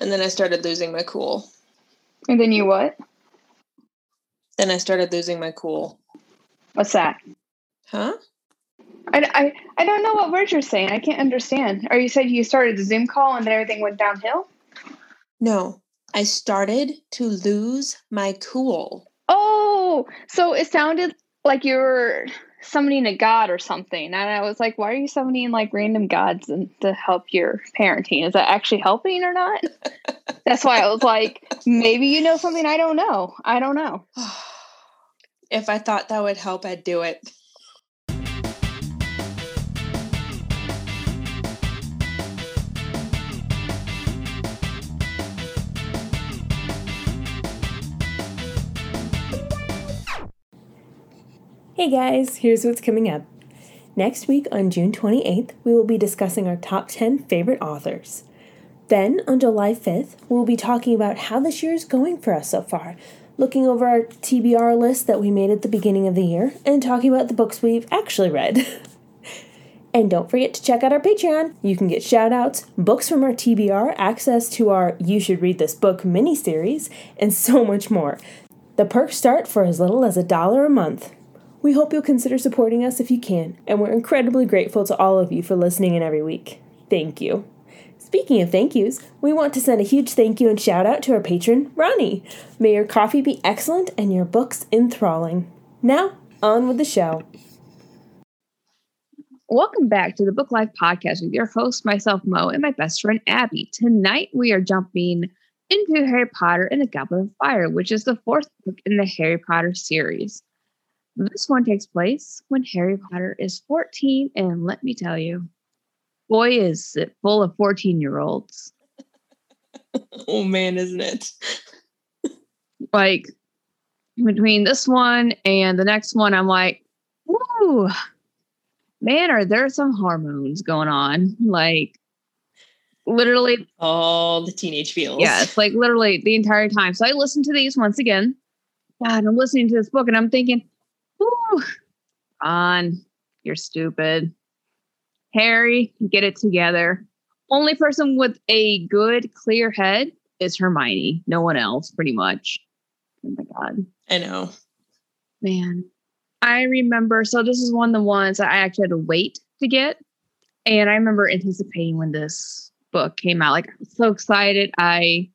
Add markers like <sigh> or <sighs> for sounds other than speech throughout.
And then I started losing my cool. And then you what? Then I started losing my cool. What's that? Huh? I, I, I don't know what words you're saying. I can't understand. Or you said you started the Zoom call and then everything went downhill? No, I started to lose my cool. Oh, so it sounded like you were summoning a god or something. And I was like, why are you summoning like random gods and to help your parenting? Is that actually helping or not? <laughs> That's why I was like, maybe you know something I don't know. I don't know. <sighs> if I thought that would help, I'd do it. Hey guys, here's what's coming up. Next week on June 28th, we will be discussing our top 10 favorite authors. Then, on July 5th, we'll be talking about how this year is going for us so far, looking over our TBR list that we made at the beginning of the year, and talking about the books we've actually read. <laughs> and don't forget to check out our Patreon. You can get shoutouts, books from our TBR, access to our You Should Read This Book mini series, and so much more. The perks start for as little as a dollar a month. We hope you'll consider supporting us if you can, and we're incredibly grateful to all of you for listening in every week. Thank you. Speaking of thank yous, we want to send a huge thank you and shout out to our patron, Ronnie. May your coffee be excellent and your books enthralling. Now, on with the show. Welcome back to the Book Life Podcast with your host, myself, Mo, and my best friend, Abby. Tonight, we are jumping into Harry Potter and the Goblet of Fire, which is the fourth book in the Harry Potter series. This one takes place when Harry Potter is 14, and let me tell you, boy, is it full of 14 year olds. <laughs> oh man, isn't it? <laughs> like between this one and the next one, I'm like, ooh, man, are there some hormones going on? Like, literally all the teenage feels. Yeah, it's like literally the entire time. So I listened to these once again. God, I'm listening to this book and I'm thinking, ooh, Ron, you're stupid. Harry, get it together. Only person with a good, clear head is Hermione. No one else, pretty much. Oh my God. I know. Man. I remember, so this is one of the ones that I actually had to wait to get. And I remember anticipating when this book came out. Like, I was so excited. I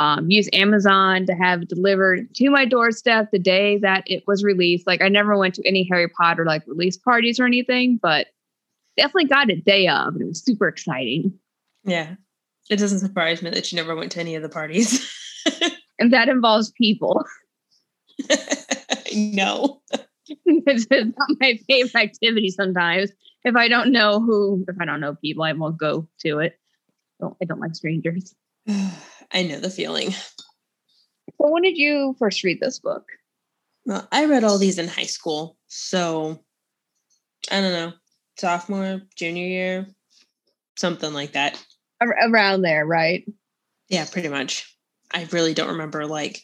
um, used Amazon to have delivered to my doorstep the day that it was released. Like, I never went to any Harry Potter like release parties or anything, but definitely got it day of. And it was super exciting. Yeah. It doesn't surprise me that you never went to any of the parties. <laughs> and that involves people. <laughs> no. it's not my favorite activity sometimes. If I don't know who, if I don't know people, I won't go to it. I don't, I don't like strangers. <sighs> <laughs> I know the feeling. Well, when did you first read this book? Well, I read all these in high school. So I don't know, sophomore, junior year, something like that. Around there, right? Yeah, pretty much. I really don't remember like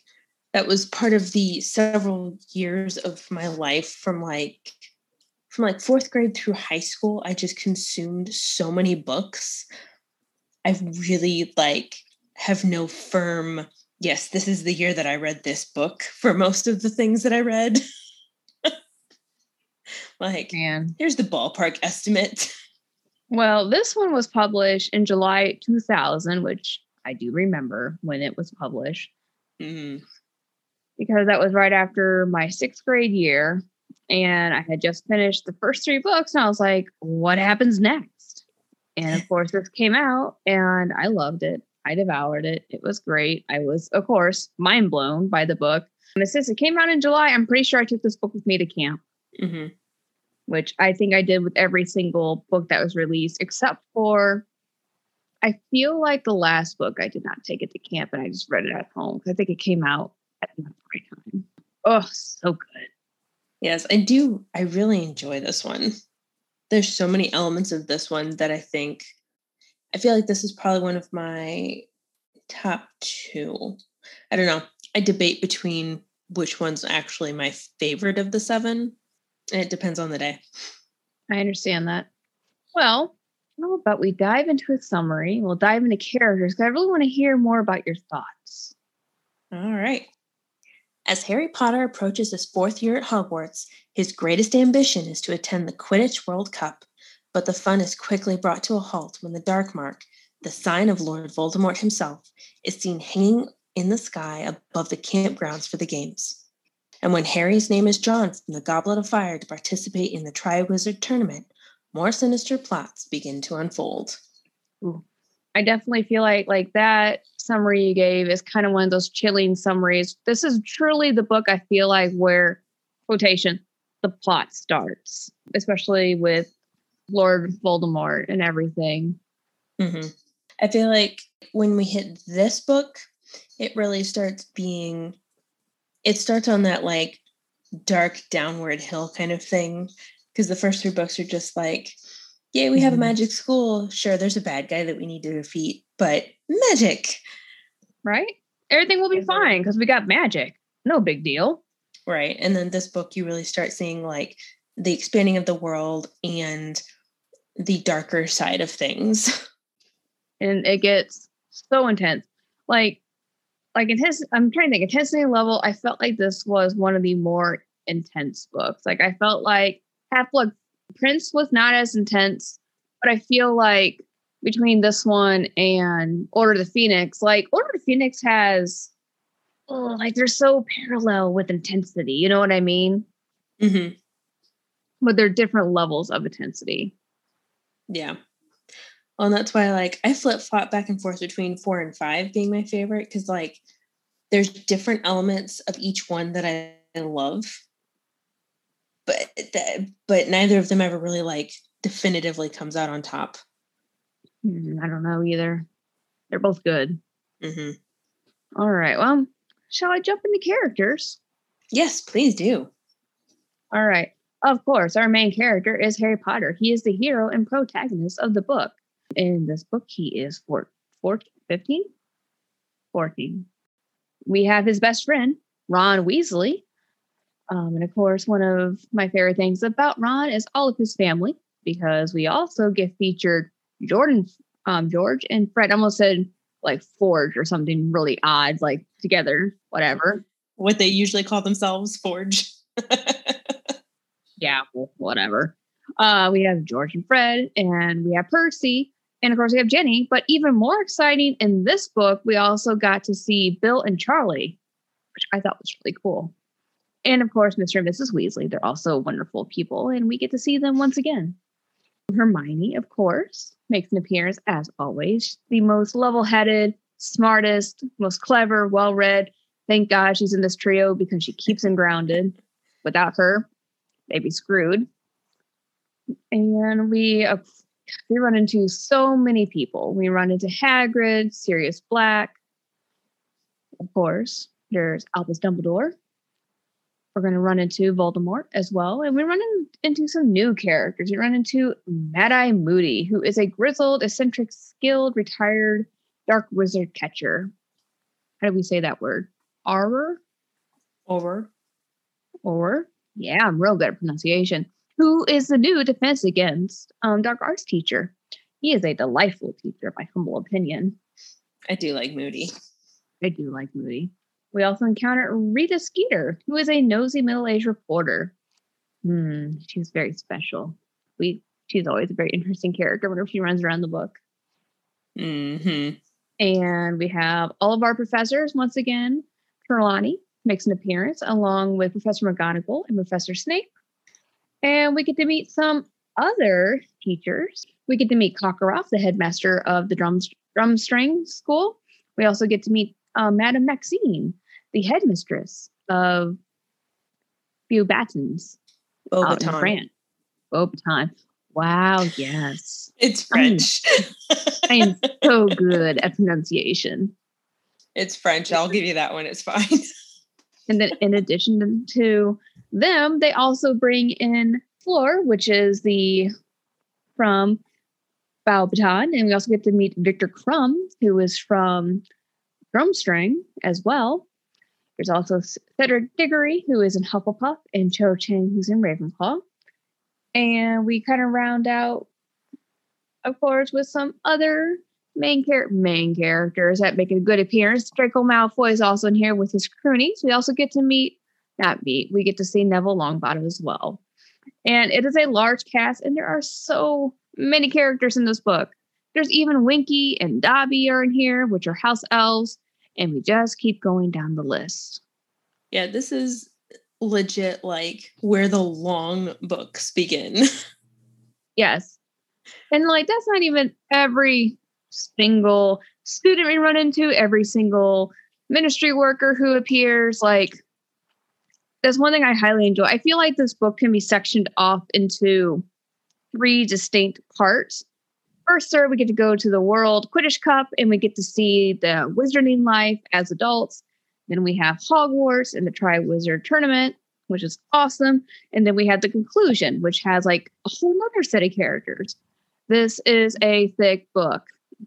that was part of the several years of my life from like from like fourth grade through high school i just consumed so many books i really like have no firm yes this is the year that i read this book for most of the things that i read. <laughs> Like man. here's the ballpark estimate. Well this one was published in july 2000 which i do remember when it was published. Mm-hmm. because that was right after my sixth grade year and i had just finished the first three books and i was like what happens next? And of course this came out and i loved it I devoured it. It was great. I was, of course, mind blown by the book. And since it came out in July, I'm pretty sure I took this book with me to camp, mm-hmm. which I think I did with every single book that was released, except for I feel like the last book I did not take it to camp and I just read it at home because I think it came out at the right time. Oh, so good. Yes, I do. I really enjoy this one. There's so many elements of this one that I think I feel like this is probably one of my top two. I don't know. I debate between which one's actually my favorite of the seven. And it depends on the day. I understand that. Well, how about we dive into a summary? We'll dive into characters because I really want to hear more about your thoughts. All right. As Harry Potter approaches his fourth year at Hogwarts, his greatest ambition is to attend the Quidditch World Cup. But the fun is quickly brought to a halt when the Dark Mark, the sign of Lord Voldemort himself, is seen hanging in the sky above the campgrounds for the games. And when Harry's name is drawn from the Goblet of Fire to participate in the Triwizard Tournament, more sinister plots begin to unfold. Ooh. I definitely feel like like that summary you gave is kind of one of those chilling summaries. This is truly the book I feel like where quotation the plot starts, especially with Lord Voldemort and everything. Mm-hmm. I feel like when we hit this book, it really starts being, it starts on that like dark downward hill kind of thing. Because the first three books are just like, yeah, we have a mm-hmm. magic school. Sure, there's a bad guy that we need to defeat, but magic. Right? Everything will be fine because we got magic. No big deal. Right. And then this book, you really start seeing like the expanding of the world and the darker side of things. <laughs> And it gets so intense. Like, like intense. I'm trying to think intensity level. I felt like this was one of the more intense books. Like I felt like Half Blood Prince was not as intense, but I feel like between this one and Order of the Phoenix, like Order of the Phoenix has, oh, like they're so parallel with intensity. You know what I mean? Mm-hmm. But they're different levels of intensity. Yeah. Well, and that's why like I flip flop back and forth between four and five being my favorite because like there's different elements of each one that I, love, but that, but neither of them ever really like definitively comes out on top. Hmm, I don't know either. They're both good. Mm-hmm. All right. Well, shall I jump into characters? Yes, please do. All right. Of course, our main character is Harry Potter. He is the hero and protagonist of the book. In this book, he is 14, 15? 14. We have his best friend, Ron Weasley. Um, and of course, one of my favorite things about Ron is all of his family, because we also get featured Jordan, um, George, and Fred. almost said like Forge or something really odd, like together, whatever. What they usually call themselves, Forge. <laughs> yeah, well, whatever. Uh, we have George and Fred, and we have Percy, and of course we have Ginny. But even more exciting in this book, we also got to see Bill and Charlie, which I thought was really cool. And of course, Mr. and Mrs. Weasley. They're also wonderful people, and we get to see them once again. Hermione, of course, makes an appearance as always. The most level headed, smartest, most clever, well read. Thank God she's in this trio because she keeps him grounded. Without her, they'd be screwed. And we uh, we run into so many people. We run into Hagrid, Sirius Black, of course. There's Albus Dumbledore. We're going to run into Voldemort as well, and we run in, into some new characters. We run into Mad Eye Moody, who is a grizzled, eccentric, skilled, retired dark wizard catcher. How do we say that word? Auror. Over. Or yeah, I'm real good at pronunciation. Who is the new Defense Against um, Dark Arts teacher? He is a delightful teacher, my humble opinion. I do like Moody. I do like Moody. We also encounter Rita Skeeter, who is a nosy middle-aged reporter. Hmm, she's very special. We she's always a very interesting character whenever she runs around the book. hmm And we have all of our professors once again. Trelawney, makes an appearance along with Professor McGonagall and Professor Snape. And we get to meet some other teachers. We get to meet Karkaroff, the headmaster of the drum, drum string school. We also get to meet uh, Madame Maxime, the headmistress of Beauxbatons out in France. Beauxbaton. Wow, yes. It's French. I am so good at pronunciation. <laughs> It's French. I'll give you that one. It's fine. <laughs> And then, in addition to them, they also bring in Fleur, which is the from Beauxbaton, and we also get to meet Victor Krum, who is from Durmstrang as well. There's also Cedric Diggory, who is in Hufflepuff, and Cho Chang, who's in Ravenclaw. And we kind of round out of course, with some other main char- main characters that make a good appearance. Draco Malfoy is also in here with his cronies. We also get to meet, not meet, we get to see Neville Longbottom as well. And it is a large cast, and there are so many characters in this book. There's even Winky and Dobby are in here, which are house elves, and we just keep going down the list. Yeah, this is legit like where the long books begin. <laughs> yes. And like that's not even every single student we run into, every single ministry worker who appears. Like that's one thing I highly enjoy. I feel like this book can be sectioned off into three distinct parts. First, sir, we get to go to the World Quidditch Cup and we get to see the wizarding life as adults. Then we have Hogwarts and the Triwizard Tournament, which is awesome. And then we have the conclusion, which has like a whole other set of characters. This is a thick book,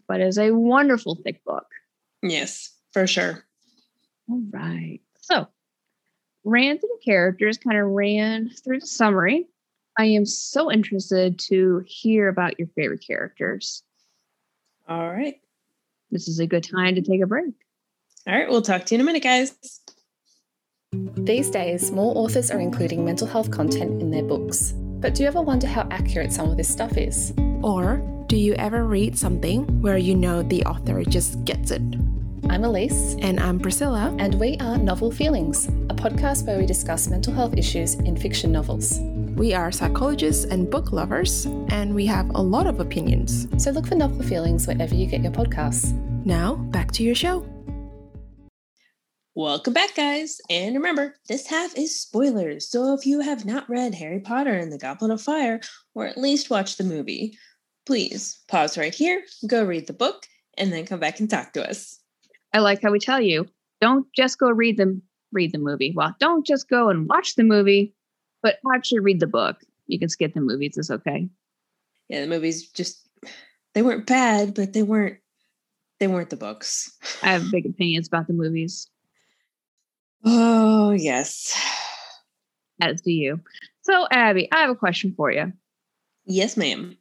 but is a wonderful thick book. Yes, for sure. All right. So, ran through the characters, kind of ran through the summary. I am so interested to hear about your favorite characters. All right. This is a good time to take a break. All right, we'll talk to you in a minute, guys. These days, more authors are including mental health content in their books. But do you ever wonder how accurate some of this stuff is? Or do you ever read something where you know the author just gets it? I'm Elise. And I'm Priscilla. And we are Novel Feelings, a podcast where we discuss mental health issues in fiction novels. We are psychologists and book lovers, and we have a lot of opinions. So look for Novel Feelings wherever you get your podcasts. Now, back to your show. Welcome back, guys. And remember, this half is spoilers. So if you have not read Harry Potter and the Goblet of Fire, or at least watched the movie, please pause right here, go read the book, and then come back and talk to us. I like how we tell you don't just go read them read the movie. Well, don't just go and watch the movie, but actually read the book. You can skip the movies, it's okay. Yeah, the movies just they weren't bad, but they weren't they weren't the books. I have big opinions about the movies. Oh, yes. As do you. So, Abby, I have a question for you. Yes, ma'am.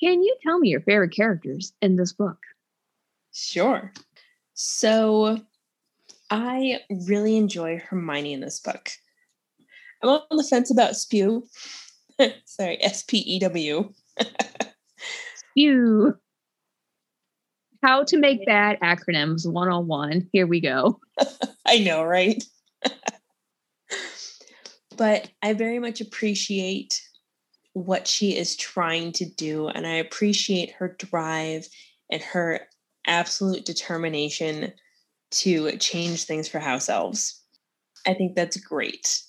Can you tell me your favorite characters in this book? Sure. So, I really enjoy Hermione in this book. I'm on the fence about Spew. <laughs> Sorry, S P E W. <laughs> Spew. How to make bad acronyms 101. Here we go. <laughs> I know, right? but I very much appreciate what she is trying to do, and I appreciate her drive and her absolute determination to change things for house elves. I think that's great.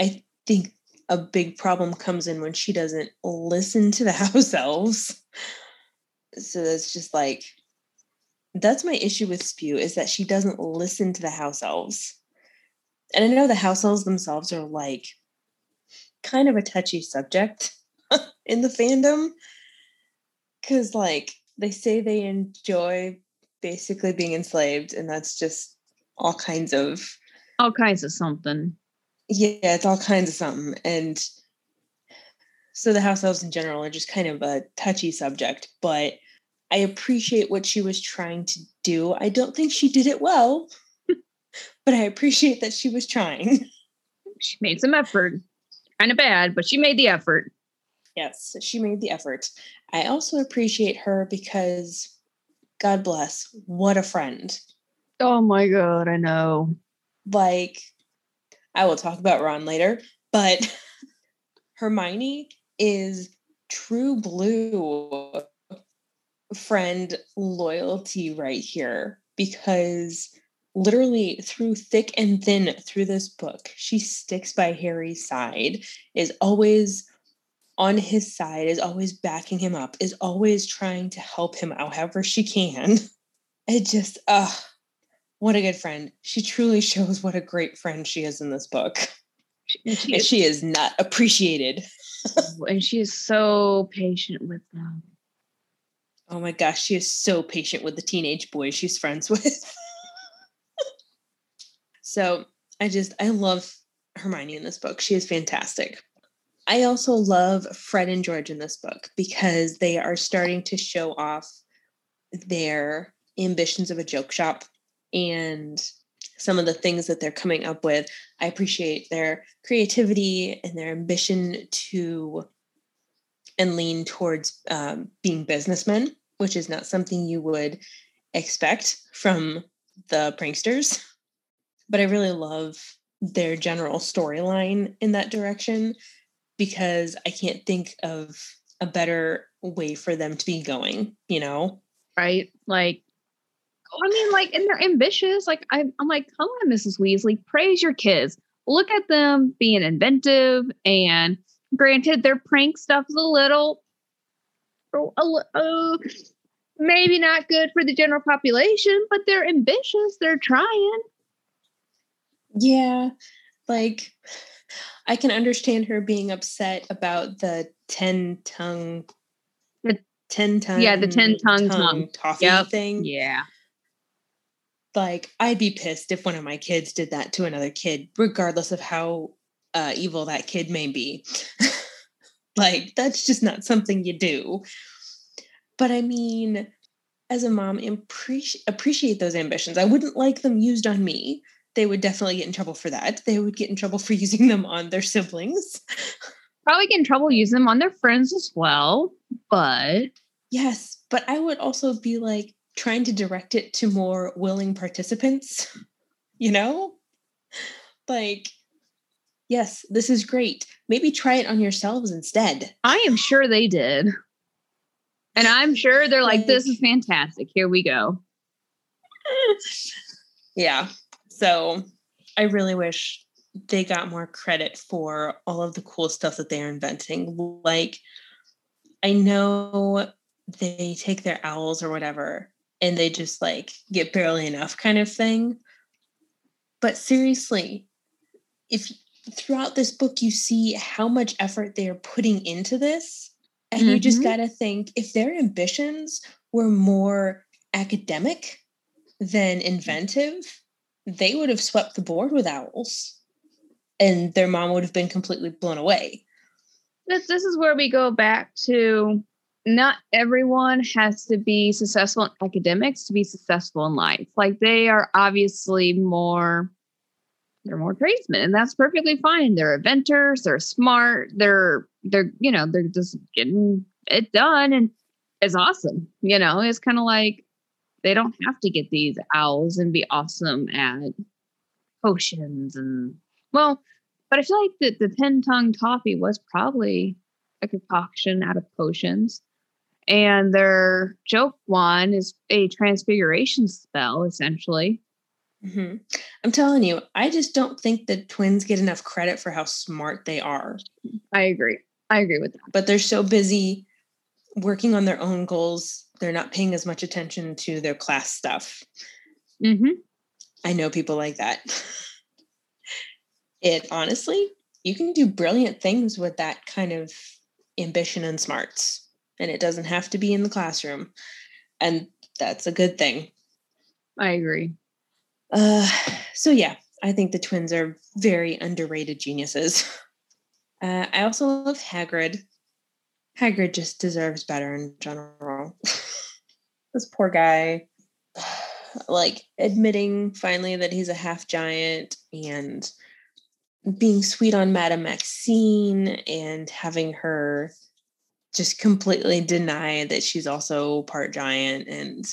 I think a big problem comes in when she doesn't listen to the <laughs> house elves. So that's just like that's my issue with Spew is that she doesn't listen to the house elves. And I know the house elves themselves are like kind of a touchy subject <laughs> in the fandom because like they say they enjoy basically being enslaved and that's just all kinds of all kinds of something yeah it's all kinds of something and so the house elves in general are just kind of a touchy subject but I appreciate what she was trying to do. I don't think she did it well, <laughs> but I appreciate that she was trying. She made some effort. Kind of bad, but she made the effort. Yes, she made the effort. I also appreciate her because, God bless, what a friend. Oh my God, I know. Like, I will talk about Ron later, but <laughs> Hermione is true blue friend loyalty right here because literally through thick and thin through this book she sticks by harry's side is always on his side is always backing him up is always trying to help him however she can. <laughs> It just uh what a good friend. She truly shows what a great friend she is in this book. And she, and she is not appreciated. <laughs> And she is so patient with them. Oh my gosh, she is so patient with the teenage boys she's friends <laughs> with. So I just, I love Hermione in this book. She is fantastic. I also love Fred and George in this book because they are starting to show off their ambitions of a joke shop and some of the things that they're coming up with. I appreciate their creativity and their ambition to and lean towards um, being businessmen, which is not something you would expect from the pranksters. But I really love their general storyline in that direction because I can't think of a better way for them to be going, you know? Right. Like, I mean, like, and they're ambitious. Like, I, I'm like, come on, Mrs. Weasley, praise your kids. Look at them being inventive. And granted, their prank stuff is a little, uh, maybe not good for the general population, but they're ambitious. They're trying. Yeah. Like, I can understand her being upset about the Ton-Tongue, the Ton-Tongue, yeah, the Ton-Tongue, tongue, tongue toffee Yep. thing. Yeah. Like, I'd be pissed if one of my kids did that to another kid, regardless of how uh, evil that kid may be. <laughs> like, that's just not something you do. But I mean, as a mom, appreciate appreciate those ambitions. I wouldn't like them used on me. They would definitely get in trouble for that. They would get in trouble for <laughs> using them on their siblings. Probably get in trouble using them on their friends as well. But Yes, but I would also be like trying to direct it to more willing participants, <laughs> you know? Like, yes, this is great. Maybe try it on yourselves instead. I am sure they did. And I'm sure they're like, this is fantastic. Here we go. <laughs> yeah. So I really wish they got more credit for all of the cool stuff that they're inventing. Like, I know they take their owls or whatever and they just like get barely enough kind of thing. But seriously, if throughout this book you see how much effort they are putting into this, and you just Mhm. got to think if their ambitions were more academic than inventive, they would have swept the board with owls and their mom would have been completely blown away. This, this is where we go back to not everyone has to be successful in academics to be successful in life. Like they are obviously more they're more tradesmen and that's perfectly fine. They're inventors, they're smart, they're they're you know, they're just getting it done and it's awesome. You know, it's kind of like they don't have to get these owls and be awesome at potions and well, but I feel like the, the Ton-Tongue Toffee was probably a concoction out of potions. And their joke wand is a transfiguration spell, essentially. Mhm. I'm telling you, I just don't think the twins get enough credit for how smart they are. I agree. I agree with that. But they're so busy working on their own goals, they're not paying as much attention to their class stuff. Mm-hmm. I know people like that. It honestly, you can do brilliant things with that kind of ambition and smarts, and it doesn't have to be in the classroom. And that's a good thing. I agree. Uh, so, yeah, I think the twins are very underrated geniuses. Uh, I also love Hagrid. Hagrid just deserves better in general. <laughs> this poor guy, <sighs> like admitting finally that he's a half giant and being sweet on Madame Maxime and having her just completely deny that she's also part giant and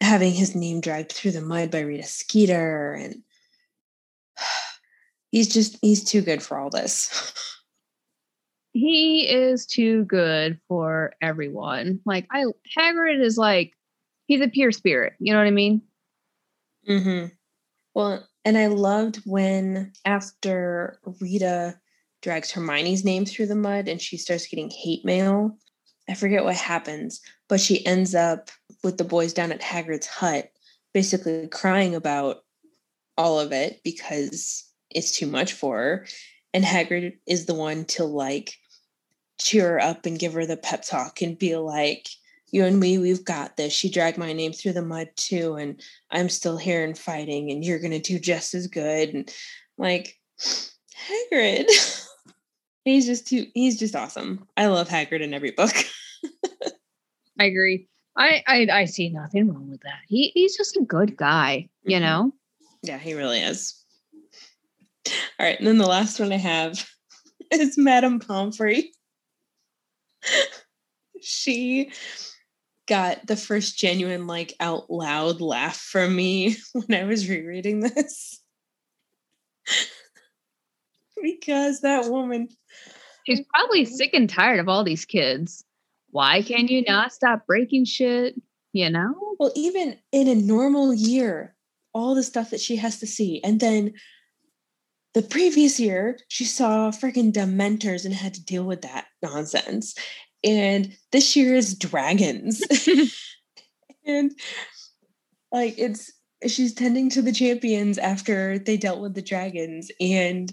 having his name dragged through the mud by Rita Skeeter and <sighs> he's just he's too good for all this. <laughs> He is too good for everyone. Like I Hagrid is like he's a pure spirit. You know what I mean? Mm-hmm. Well, and I loved when after Rita drags Hermione's name through the mud and she starts getting hate mail. I forget what happens, but she ends up with the boys down at Hagrid's hut, basically crying about all of it because it's too much for her. And Hagrid is the one to like cheer her up and give her the pep talk and be like, you and me, we've got this. She dragged my name through the mud too, and I'm still here and fighting, and you're gonna do just as good. And like, Hagrid, <laughs> He's just too he's just awesome. I love Hagrid in every book. <laughs> I agree. I, I I see nothing wrong with that. He he's just a good guy, you Mhm. know. yeah, he really is. All right, and then the last one I have <laughs> is Madame Pomfrey. She got the first genuine like out loud laugh from me <laughs> when I was rereading this. <laughs> because that woman She's probably sick and tired of all these kids. Why can you not stop breaking shit? You know? Well, even in a normal year, all the stuff that she has to see. And then the previous year, she saw freaking dementors and had to deal with that nonsense. And this year is dragons. <laughs> <laughs> and like it's she's tending to the champions after they dealt with the dragons. And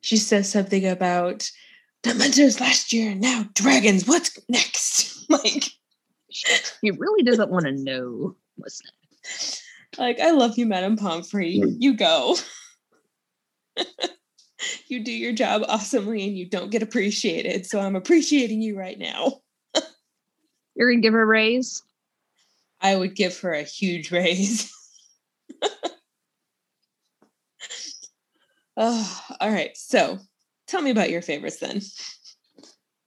she says something about dementors last year, now dragons. What's next? <laughs> like He really doesn't want to know what's next. Like, I love you, Madame Pomfrey. Mm. You go. <laughs> you do your job awesomely and you don't get appreciated. So I'm appreciating you right now. <laughs> You're gonna give her a raise? I would give her a huge raise. oh, <laughs> <sighs> all right. So tell me about your favorites then.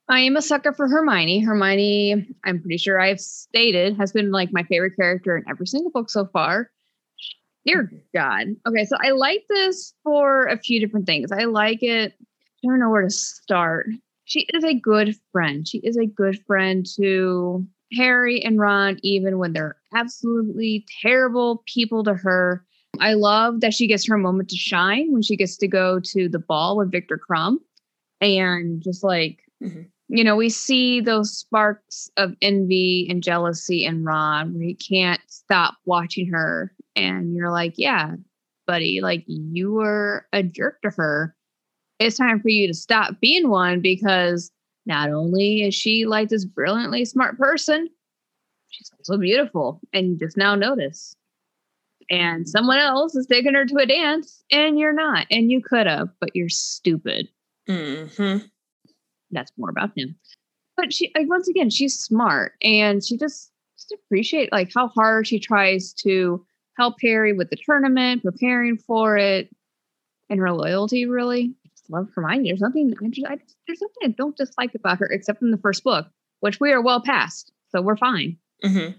I am a sucker for Hermione. Hermione, I'm pretty sure I've stated, has been like my favorite character in every single book so far. Dear God. Okay, so I like this for a few different things. I like it. I don't know where to start. She is a good friend. She is a good friend to Harry and Ron, even when they're absolutely terrible people to her. I love that she gets her moment to shine when she gets to go to the ball with Victor Krum and just like Mhm. you know, we see those sparks of envy and jealousy in Ron where he can't stop watching her. And you're like, yeah, buddy, like you were a jerk to her. It's time for you to stop being one because not only is she like this brilliantly smart person, she's also beautiful. And you just now notice. And someone else is taking her to a dance and you're not. And you could have, but you're stupid hmm that's more about him. But she, like, once again, she's smart and she just, just appreciate like how hard she tries to help Harry with the tournament, preparing for it, and her loyalty. Really, I just love Hermione. There's nothing. I just, I just, there's something I don't dislike about her except in the first book, which we are well past, so we're fine. hmm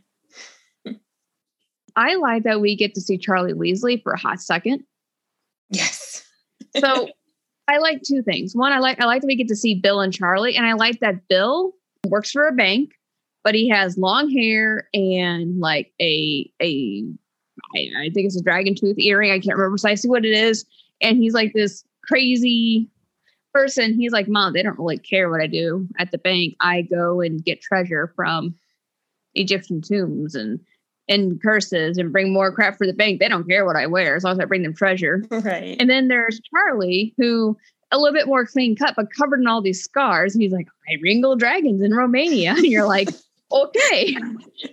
I like that we get to see Charlie Weasley for a hot second. Yes. So <laughs> I like two things. One, I like I like that we get to see Bill and Charlie, and I like that Bill works for a bank, but he has long hair and like a a I, I think it's a dragon tooth earring. I can't remember precisely what it is. And he's like this crazy person. He's like, Mom, they don't really care what I do at the bank. I go and get treasure from Egyptian tombs and and curses and bring more crap for the bank. They don't care what I wear as long as I bring them treasure. <laughs> Right. And then there's Charlie, who a little bit more clean cut, but covered in all these scars. And he's like, I wrangle dragons in Romania. <laughs> And you're like, <laughs> okay,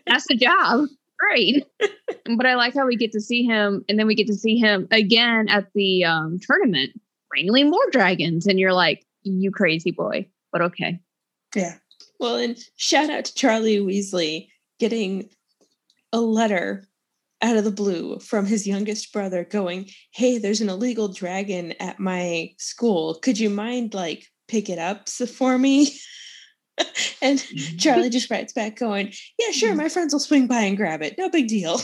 that's the job. Great. but I like how we get to see him, and then we get to see him again at the um, tournament, wrangling more dragons. And you're like, you crazy boy. But okay. Yeah. Well, and shout out to Charlie Weasley getting a letter out of the blue from his youngest brother going, Hey, there's an illegal dragon at my school. Could you mind like pick it up for me? <laughs> <laughs> and mm-hmm. Charlie just writes back going, Yeah, sure, mm-hmm. my friends will swing by and grab it. No big deal.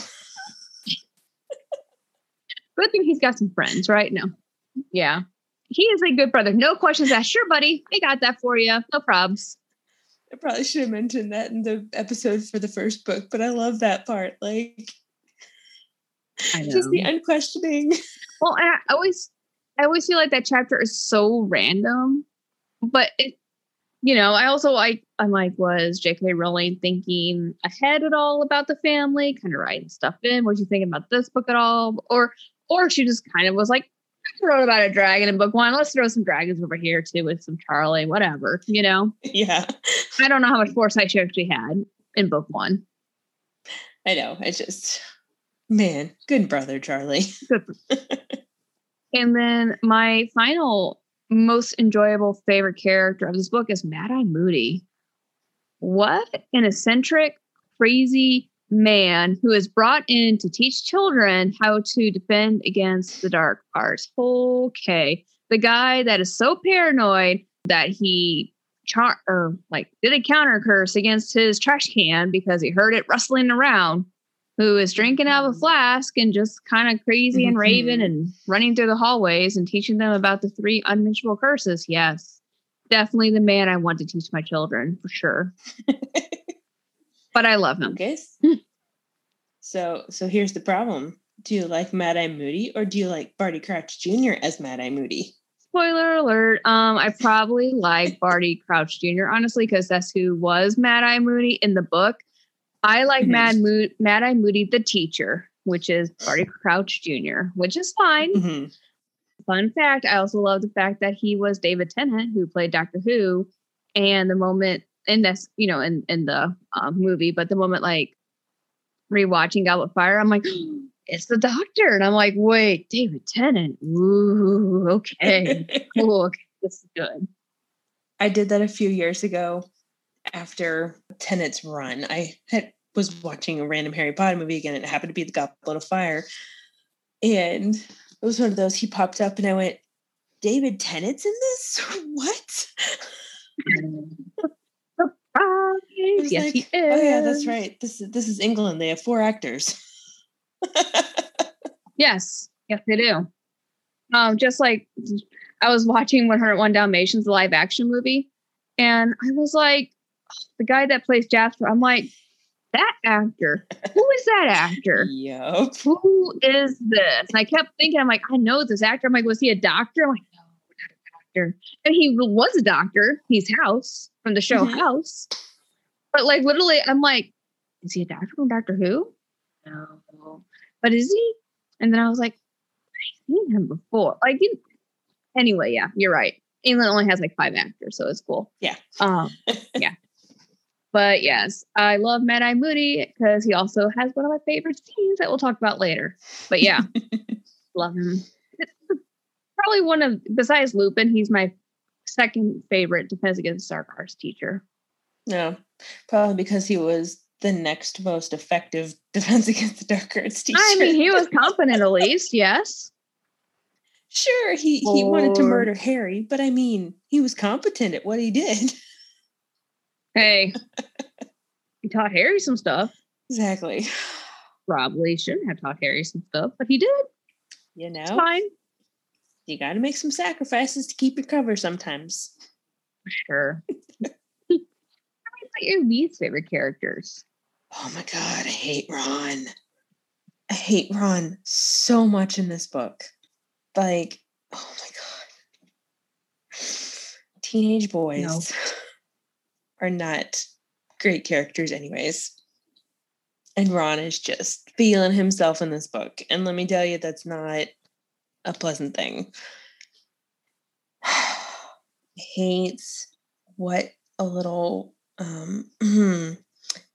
Good thing he's got some friends, right? No. Yeah. He is a good brother. No questions asked. Sure, buddy. I got that for you. No probs. I probably should have mentioned that in the episode for the first book, but I love that part. Like <laughs> just the unquestioning. Well, I always, I always feel like that chapter is so random, but it, you know, I also I I'm like, was J.K. Rowling thinking ahead at all about the family, kind of writing stuff in? Was she thinking about this book at all, or, or she just kind of was like, I wrote about a dragon in book one. Let's throw some dragons over here too with some Charlie, whatever. You know, <laughs> yeah. I don't know how much foresight she actually had in book one. I know. I just man, good brother, Charlie. <laughs> And then my final most enjoyable favorite character of this book is Mad Eye Moody. What an eccentric, crazy man who is brought in to teach children how to defend against the dark arts. Okay. The guy that is so paranoid that he char or like did a counter curse against his trash can because he heard it rustling around, who is drinking out of a flask and just kind of crazy and raving Mhm. and running through the hallways and teaching them about the three unmentionable curses. Yes. Definitely the man I want to teach my children for sure. <laughs> but I love him. Okay. Hmm. so so here's the problem. Do you like Mad Eye Moody or do you like Barty Crouch Jr. as Mad Eye Moody? Spoiler alert. Um, I probably like Barty Crouch Jr. honestly because that's who was Mad Eye Moody in the book. I like Mhm. Mad Mo- Mad Eye Moody the teacher, which is Barty <sighs> Crouch Jr., which is fine. Mhm. Fun fact: I also love the fact that he was David Tennant, who played Doctor Who, and the moment in this, you know, in in the um, movie, but the moment like rewatching Goblet Fire, I'm like, <gasps> it's the Doctor, and I'm like, wait, David Tennant, ooh, okay, <laughs> cool, okay, this is good. I did that a few years ago after Tennant's run. I had was watching a random Harry Potter movie again, and it happened to be the Goblet of Fire. And it was one of those. He popped up, and I went, "David Tennant's in this? <laughs> What?" Surprise! Yes, like, he is. Oh yeah, that's right. This is this is England. They have four actors. <laughs> Yes, yes, they do. Um, just like I was watching 101 Dalmatians, the live action movie, and I was like, the guy that plays Jasper, I'm like, that actor, who is that actor? Yup. Who is this? And I kept thinking, I'm like, I know this actor. I'm like, was he a doctor? I'm like, no, not a doctor. And he was a doctor. He's House from the show Mhm. House. But like, literally, I'm like, is he a doctor from Doctor Who? No. But is he? And then I was like, I've seen him before. Like, you, anyway, yeah, you're right. England only has like five actors, so it's cool. Yeah. Um, <laughs> yeah. But yes, I love Mad Eye Moody because he also has one of my favorite scenes that we'll talk about later. But yeah, <laughs> love him. Probably one of besides Lupin, he's my second favorite Defense Against Dark Arts teacher. No, probably because he was the next most effective <laughs> defense against the dark arts teacher. I mean, he was <laughs> competent at least, yes. sure he he wanted to murder Harry, but I mean, he was competent at what he did. Hey, <laughs> he taught Harry some stuff. Exactly. Probably shouldn't have taught Harry some stuff, but he did. You know, It's fine. you got to make some sacrifices to keep your cover sometimes. Sure. <laughs> Your least favorite characters? Oh my god, I hate Ron. I hate Ron so much in this book. Like, oh my god. <sighs> Teenage boys are not great characters, anyways. And Ron is just feeling himself in this book. And let me tell you, that's not a pleasant thing. <sighs> Hates what a little um <clears throat>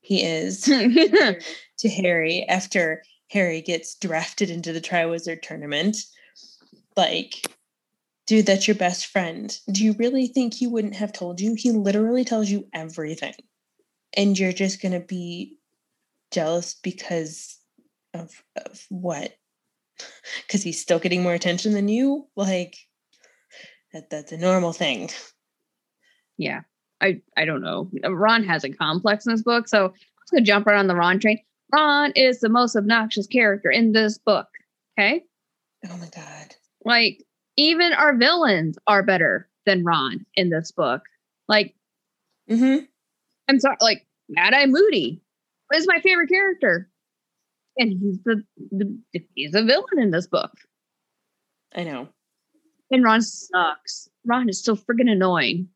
he is <laughs> to Harry after Harry gets drafted into the Triwizard tournament. Like, dude, that's your best friend. Do you really think he wouldn't have told you? He literally tells you everything. And you're just going to be jealous because of, of what? <laughs> Because he's still getting more attention than you? Like, that, that's a normal thing. yeah. I, I don't know. Ron has a complex in this book, so let's go jump right on the Ron train. Ron is the most obnoxious character in this book. Okay. Oh my God. Like, even our villains are better than Ron in this book. Like, Mm-hmm. I'm sorry, like Mad Eye Moody is my favorite character. And he's the, the he's a villain in this book. I know. And Ron sucks. Ron is so friggin' annoying.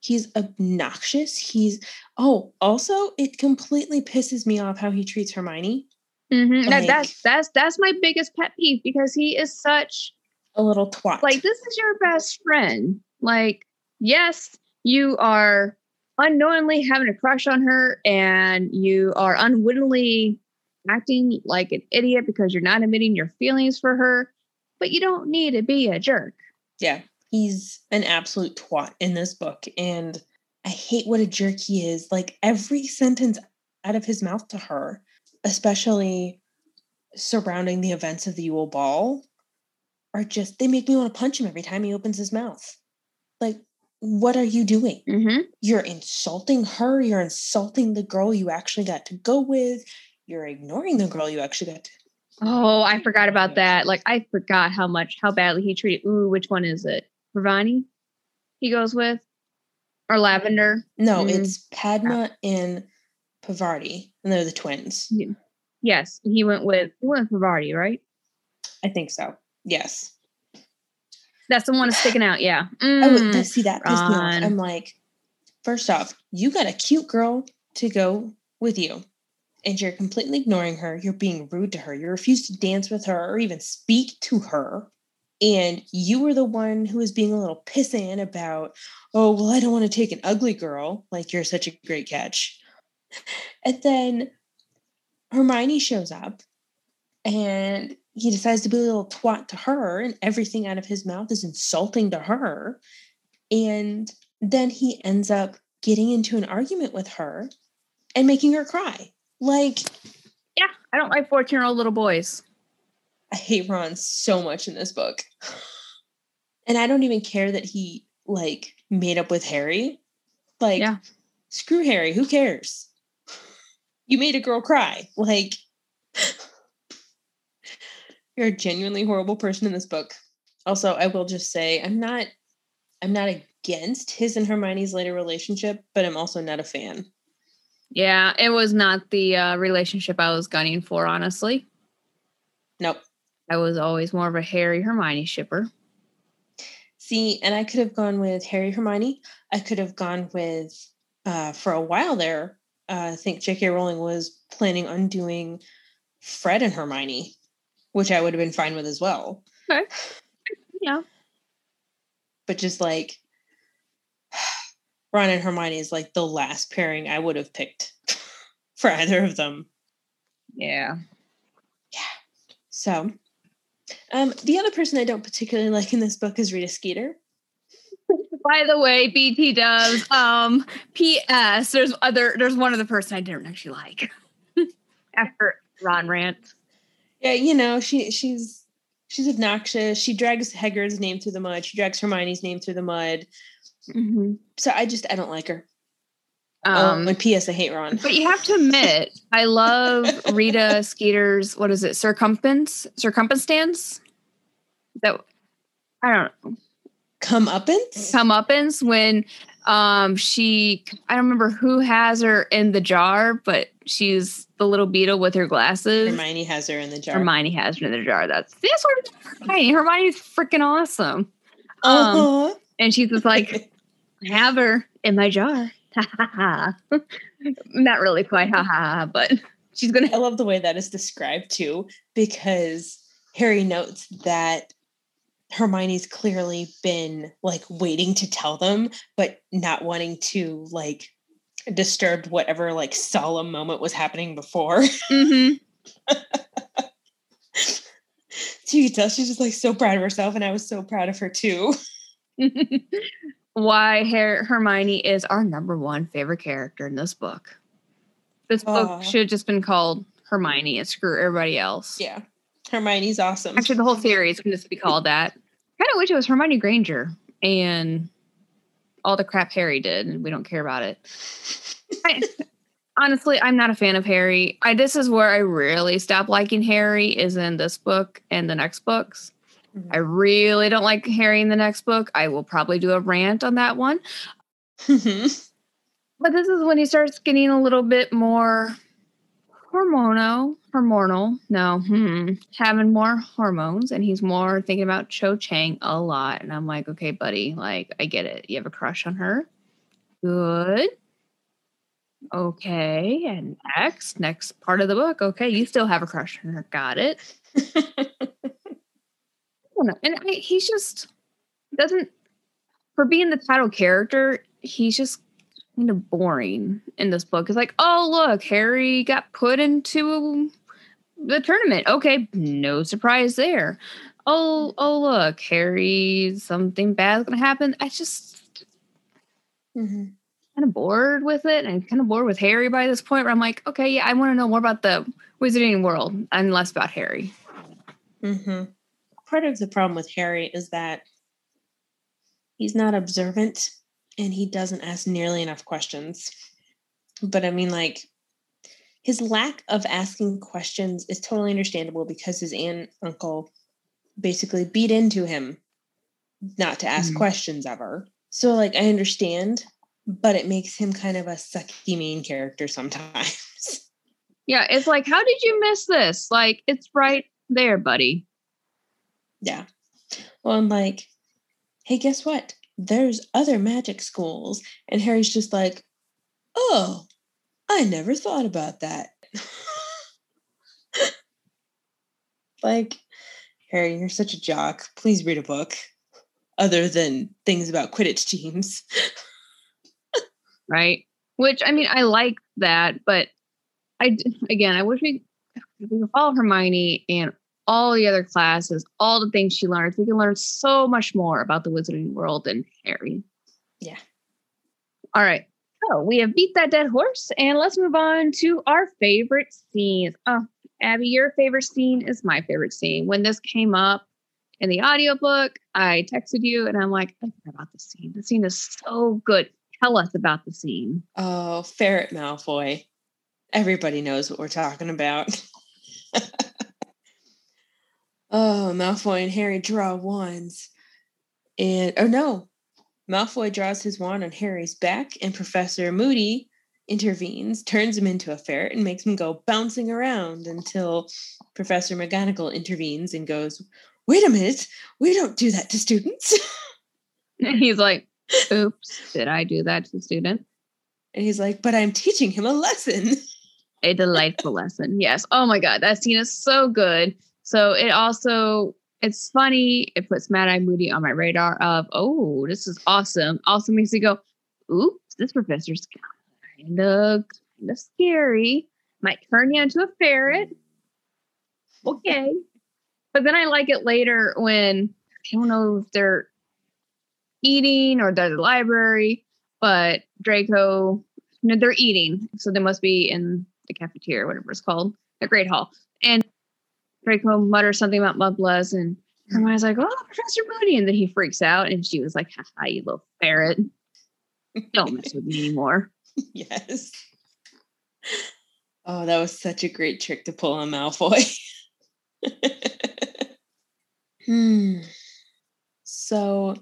He's obnoxious. He's oh, also it completely pisses me off how he treats Hermione. Mhm. That, that's that's that's my biggest pet peeve because he is such A little twat. like this is your best friend. Like, yes, you are unknowingly having a crush on her and you are unwittingly acting like an idiot because you're not admitting your feelings for her, but you don't need to be a jerk. yeah. He's an absolute twat in this book. And I hate what a jerk he is. Like every sentence out of his mouth to her, especially surrounding the events of the Yule Ball, are just, they make me want to punch him every time he opens his mouth. Like, what are you doing? Mm-hmm. You're insulting her. You're insulting the girl you actually got to go with. You're ignoring the girl you actually got to. Oh, I forgot about that. Like I forgot how much how badly he treated. Ooh, which one is it? Ravani? He goes with or Lavender? No, Mm. it's Padma and Pavarti, and they're the twins. Yes, he went with he went with Pavarti, right? I think so. Yes. That's the one that's sticking out. Yeah. Mm. see that pissed me off. I'm like, first off, you got a cute girl to go with you, and you're completely ignoring her. You're being rude to her. You refuse to dance with her or even speak to her. And you were the one who was being a little pissant about, oh, well, I don't want to take an ugly girl. Like, you're such a great catch. And then Hermione shows up and he decides to be a little twat to her, and everything out of his mouth is insulting to her. And then he ends up getting into an argument with her and making her cry. Like, Yeah, I don't like 14 year old little boys. I hate Ron so much in this book. <sighs> And I don't even care that he like made up with Harry. Like, Yeah. screw Harry, who cares? <sighs> You made a girl cry. Like, you're a genuinely horrible person in this book. Also, I will just say I'm not I'm not against his and Hermione's later relationship, but I'm also not a fan. Yeah, it was not the uh, relationship I was gunning for, honestly. Nope. I was always more of a Harry Hermione shipper. See, and I could have gone with Harry Hermione. I could have gone with uh for a while there. Uh, I think J.K. Rowling was planning on doing Fred and Hermione, which I would have been fine with as well. Okay. <sighs> Yeah. But just like <sighs> Ron and Hermione is like the last pairing I would have picked <laughs> for either of them. Yeah. Yeah. So, um, the other person I don't particularly like in this book is Rita Skeeter. <laughs> By the way, BT does. Um, P.S. There's other. There's one other person I didn't actually like. <laughs> After Ron rant. Yeah, you know, she she's she's obnoxious. She drags Hagrid's name through the mud. She drags Hermione's name through the mud. So I just I don't like her. Um, and P.S. I hate Ron. but you have to admit, I love <laughs> Rita Skeeter's. What is it? Circumference. Circumstance. That I don't know. Come up in. comeuppance when um she I don't remember who has her in the jar, but she's the little beetle with her glasses. Hermione has her in the jar. Hermione has her in the jar. That's this one. Hermione. Hermione's freaking awesome. Um, Uh-huh. and she's just like, I <laughs> have her in my jar. <laughs> Not really quite ha ha, but <laughs> she's gonna I love the way that is described too, because Harry notes that Hermione's clearly been like waiting to tell them, but not wanting to like disturb whatever like solemn moment was happening before. Mhm. so you can tell she's just like so proud of herself, and I was so proud of her too. <laughs> why Her- Hermione is our number one favorite character in this book. This book should have just been called Hermione and screw everybody else. Yeah. Hermione's awesome. Actually, the whole series can just be called that. <laughs> Kind of wish it was Hermione Granger and all the crap Harry did, and we don't care about it. <laughs> I, honestly, I'm not a fan of Harry. I this is where I really stop liking Harry is in this book and the next books. Mhm. I really don't like Harry in the next book. I will probably do a rant on that one. <laughs> But this is when he starts getting a little bit more hormonal, hormonal. No, hmm, having more hormones, and he's more thinking about Cho Chang a lot. And I'm like, okay, buddy, like I get it. You have a crush on her. Good. Okay, and next, next part of the book. Okay, you still have a crush on her. Got it. <laughs> I don't know. And I, he's just doesn't for being the title character. He's just kind of boring in this book. It's like, oh look, Harry got put into the tournament. Okay, no surprise there. oh, oh, look, Harry, something bad's gonna happen. I just Mm-hmm. kind of bored with it. and I'm kind of bored with Harry by this point where I'm like, okay, yeah, I want to know more about the wizarding world and less about Harry. Mm-hmm. Part of the problem with Harry is that he's not observant and he doesn't ask nearly enough questions. But I mean, like, his lack of asking questions is totally understandable because his aunt and uncle basically beat into him not to ask Mhm. questions ever. So, like, I understand, but it makes him kind of a sucky main character sometimes. <laughs> Yeah, it's like, how did you miss this? Like, it's right there, buddy. Yeah. Well, I'm like, hey, guess what? There's other magic schools. And Harry's just like, oh, I never thought about that. <laughs> like, Harry, you're such a jock. Please read a book other than things about Quidditch teams. right? Which I mean, I like that, but I, again, I wish we we could follow Hermione and all the other classes, all the things she learns. We can learn so much more about the wizarding world than Harry. Yeah. All right. So we have beat that dead horse, and let's move on to our favorite scenes. Oh, Abby, your favorite scene is my favorite scene. When this came up in the audiobook, I texted you and I'm like, I forgot about the scene. The scene is so good. Tell us about the scene. Oh, Ferret Malfoy. Everybody knows what we're talking about. <laughs> oh, Malfoy and Harry draw wands. And, oh no, Malfoy draws his wand on Harry's back, and Professor Moody intervenes, turns him into a ferret, and makes him go bouncing around until Professor McGonagall intervenes and goes, Wait a minute, we don't do that to students. <laughs> And he's like, oops, did I do that to the student? and he's like, But I'm teaching him a lesson. <laughs> A delightful lesson. Yes. Oh my God. That scene is so good. So it also, it's funny. It puts Mad Eye Moody on my radar of, oh, this is awesome. Also makes me go, oops, this professor's kind of, kind of scary. Might turn you into a ferret. Okay. But then I like it later when I don't know if they're eating or they're at the library, but Draco, no, they're eating. So they must be in the cafeteria, whatever it's called, the Great Hall. And Draco mutters something about Mudbloods, and Hermione's like, "Oh, Professor Moody," and then he freaks out, and she was like, "Haha, you little ferret! Don't mess with me <laughs> anymore." yes. Oh, that was such a great trick to pull on Malfoy. <laughs> hmm. So,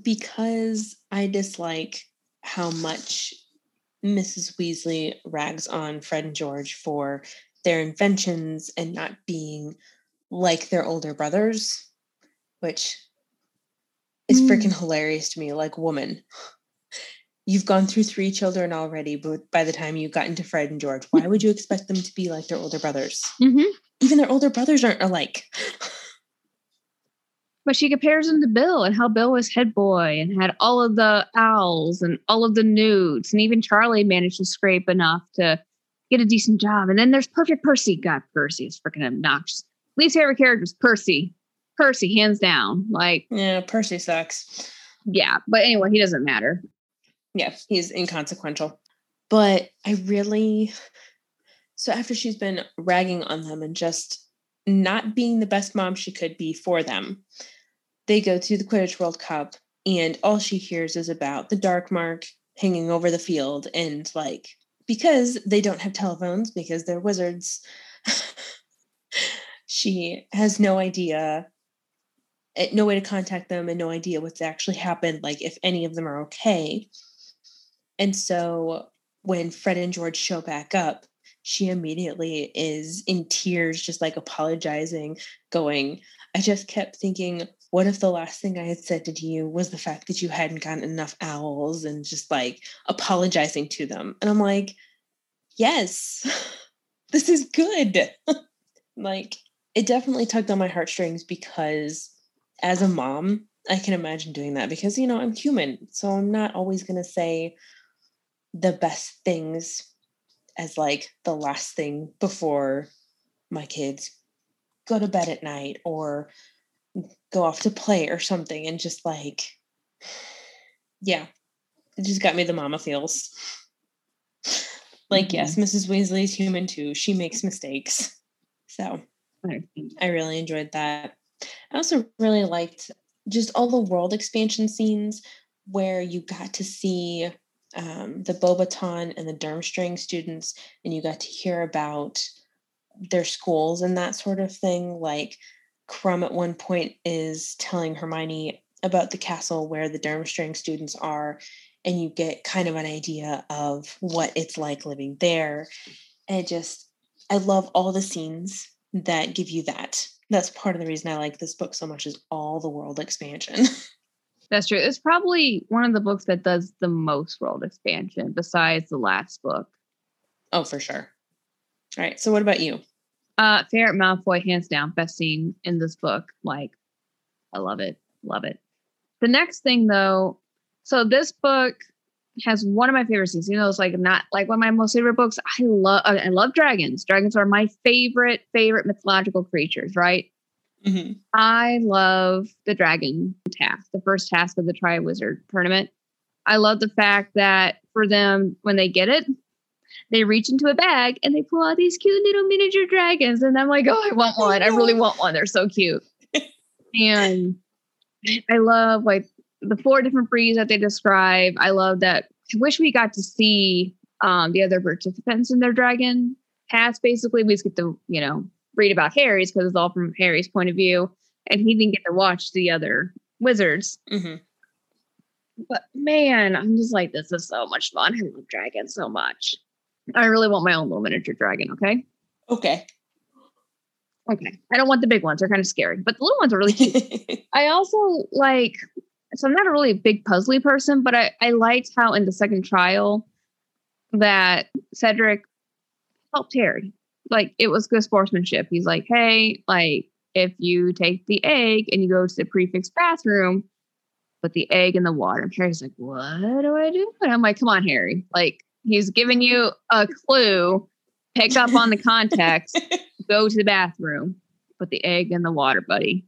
because I dislike how much Mrs. Weasley rags on Fred and George for their inventions and not being like their older brothers, which is Mm. freaking hilarious to me. Like, woman, you've gone through three children already, but by the time you got into Fred and George, why would you expect them to be like their older brothers? Mm-hmm. Even their older brothers aren't alike. <laughs> But she compares him to Bill and how Bill was head boy and had all of the owls and all of the NEWTs. and even Charlie managed to scrape enough to get a decent job. And then there's Perfect Percy. God, Percy is freaking obnoxious. Least favorite character is Percy. Percy, hands down. Like, Yeah, Percy sucks. yeah. But anyway, he doesn't matter. Yeah, he's inconsequential. But I really so after she's been ragging on them and just not being the best mom she could be for them, they go to the Quidditch World Cup and all she hears is about the dark mark hanging over the field and like because they don't have telephones because they're wizards. <laughs> She has no idea eh, no way to contact them and no idea what's actually happened like if any of them are okay. And so when fred and george show back up she immediately is in tears just like apologizing going i just kept thinking what if the last thing i had said to you was the fact that you hadn't gotten enough owls and just like apologizing to them? And i'm like yes. <laughs> This is good. <laughs> Like it definitely tugged on my heartstrings because as a mom i can imagine doing that because you know i'm human so i'm not always going to say the best things as like the last thing before my kids go to bed at night or go off to play or something and just like yeah. It just got me the mama feels. Like yes Mm-hmm. mrs weasley is human too. She makes mistakes. So i really enjoyed that. I also really liked just all the world expansion scenes where you got to see um, the Beauxbatons and the Durmstrang students, and you got to hear about their schools and that sort of thing. Like Krum at one point is telling Hermione about the castle where the Durmstrang students are, and you get kind of an idea of what it's like living there. And just, I love all the scenes that give you that. That's part of the reason I like this book so much is all the world expansion. <laughs> That's true. It's probably one of the books that does the most world expansion besides the last book. oh, for sure. All right. So what about you? Uh Ferret Malfoy, hands down, best scene in this book. Like, I love it. Love it. The next thing though, so this book has one of my favorite scenes. You know, it's like not like one of my most favorite books. I love I love dragons. Dragons are my favorite, favorite mythological creatures, right? Mm-hmm. I love the dragon task, the first task of the Triwizard tournament. I love the fact that for them, when they get it, they reach into a bag and they pull out these cute little miniature dragons. And I'm like, oh, I want one. I really want one. They're so cute. <laughs> and I love like the four different breeds that they describe. I love that. I wish we got to see um, the other participants in their dragon task. Basically, we just get to, you know, read about Harry's because it's all from Harry's point of view, and he didn't get to watch the other wizards. Mm-hmm. But man, I'm just like, this is so much fun. I love dragons so much. I really want my own little miniature dragon. Okay, Okay. okay. I don't want the big ones; they're kind of scary, but the little ones are really cute. <laughs> I also like. So I'm not a really big puzzly person, but I I liked how in the second trial that Cedric helped Harry. Like it was good sportsmanship. He's like, hey, like if you take the egg and you go to the prefects bathroom, put the egg in the water. And Harry's like, what do I do? And I'm like, come on, Harry. Like he's giving you a clue. Pick up on the context. <laughs> go to the bathroom. Put the egg in the water, buddy.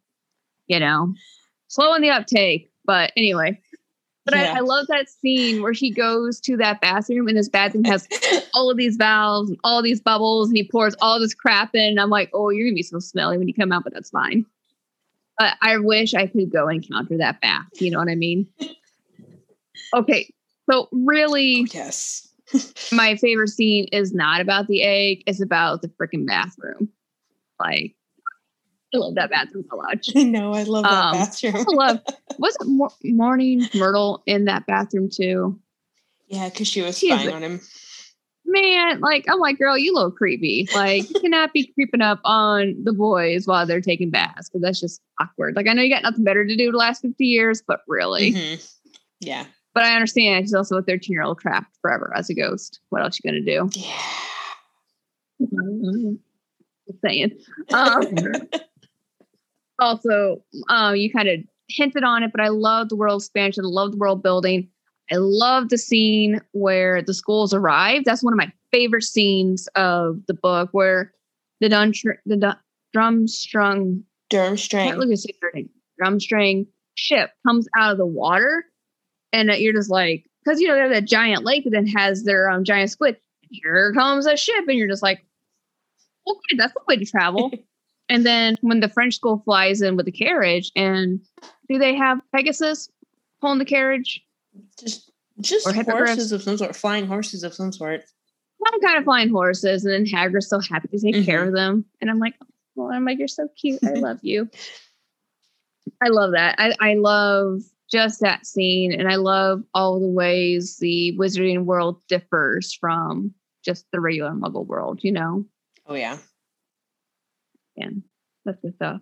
You know, slow on the uptake. But anyway, but Yeah. I, I love that scene where he goes to that bathroom and this bathroom has <laughs> all of these valves and all these bubbles and he pours all this crap in. And I'm like, oh, you're gonna be so smelly when you come out, but that's fine. But I wish I could go and counter that bath. You know what I mean? <laughs> Okay. So really oh, yes. My favorite scene is not about the egg, it's about the freaking bathroom. Like I love that bathroom so much. <laughs> I know. I love that Um, bathroom. I love wasn't Mor- Moaning Myrtle in that bathroom too? yeah, because she was She spying a- on him. man, like I'm like, girl, you little creepy. Like you cannot be creeping up on the boys while they're taking baths because that's just awkward. Like I know you got nothing better to do the last 50 years, but really. Mhm. Yeah. But I understand she's also a 13 year old trapped forever as a ghost. What else you gonna do? Yeah. Just saying. Um, <laughs> also, um, you kind of hinted on it, but I love the world expansion. I love the world building. I love the scene where the schools arrive. That's one of my favorite scenes of the book, where the dun the dun- drum strung can't Durmstrang. really say name. Drum string ship comes out of the water, and you're just like, because you know they're that giant lake that then has their um, giant squid. Here comes a ship, and you're just like, okay, that's the way to travel. <laughs> and then when the French school flies in with the carriage, and do they have Pegasus pulling the carriage? Just just Or horses of some sort, flying horses of some sort. Some kind of flying horses, and then Hagrid's so happy to take care of them, and I'm like, well, I'm like, you're so cute. I love you. <laughs> I love that. I, I love just that scene, and I love all the ways the wizarding world differs from just the regular Muggle world. You know, Oh yeah. and that's good stuff.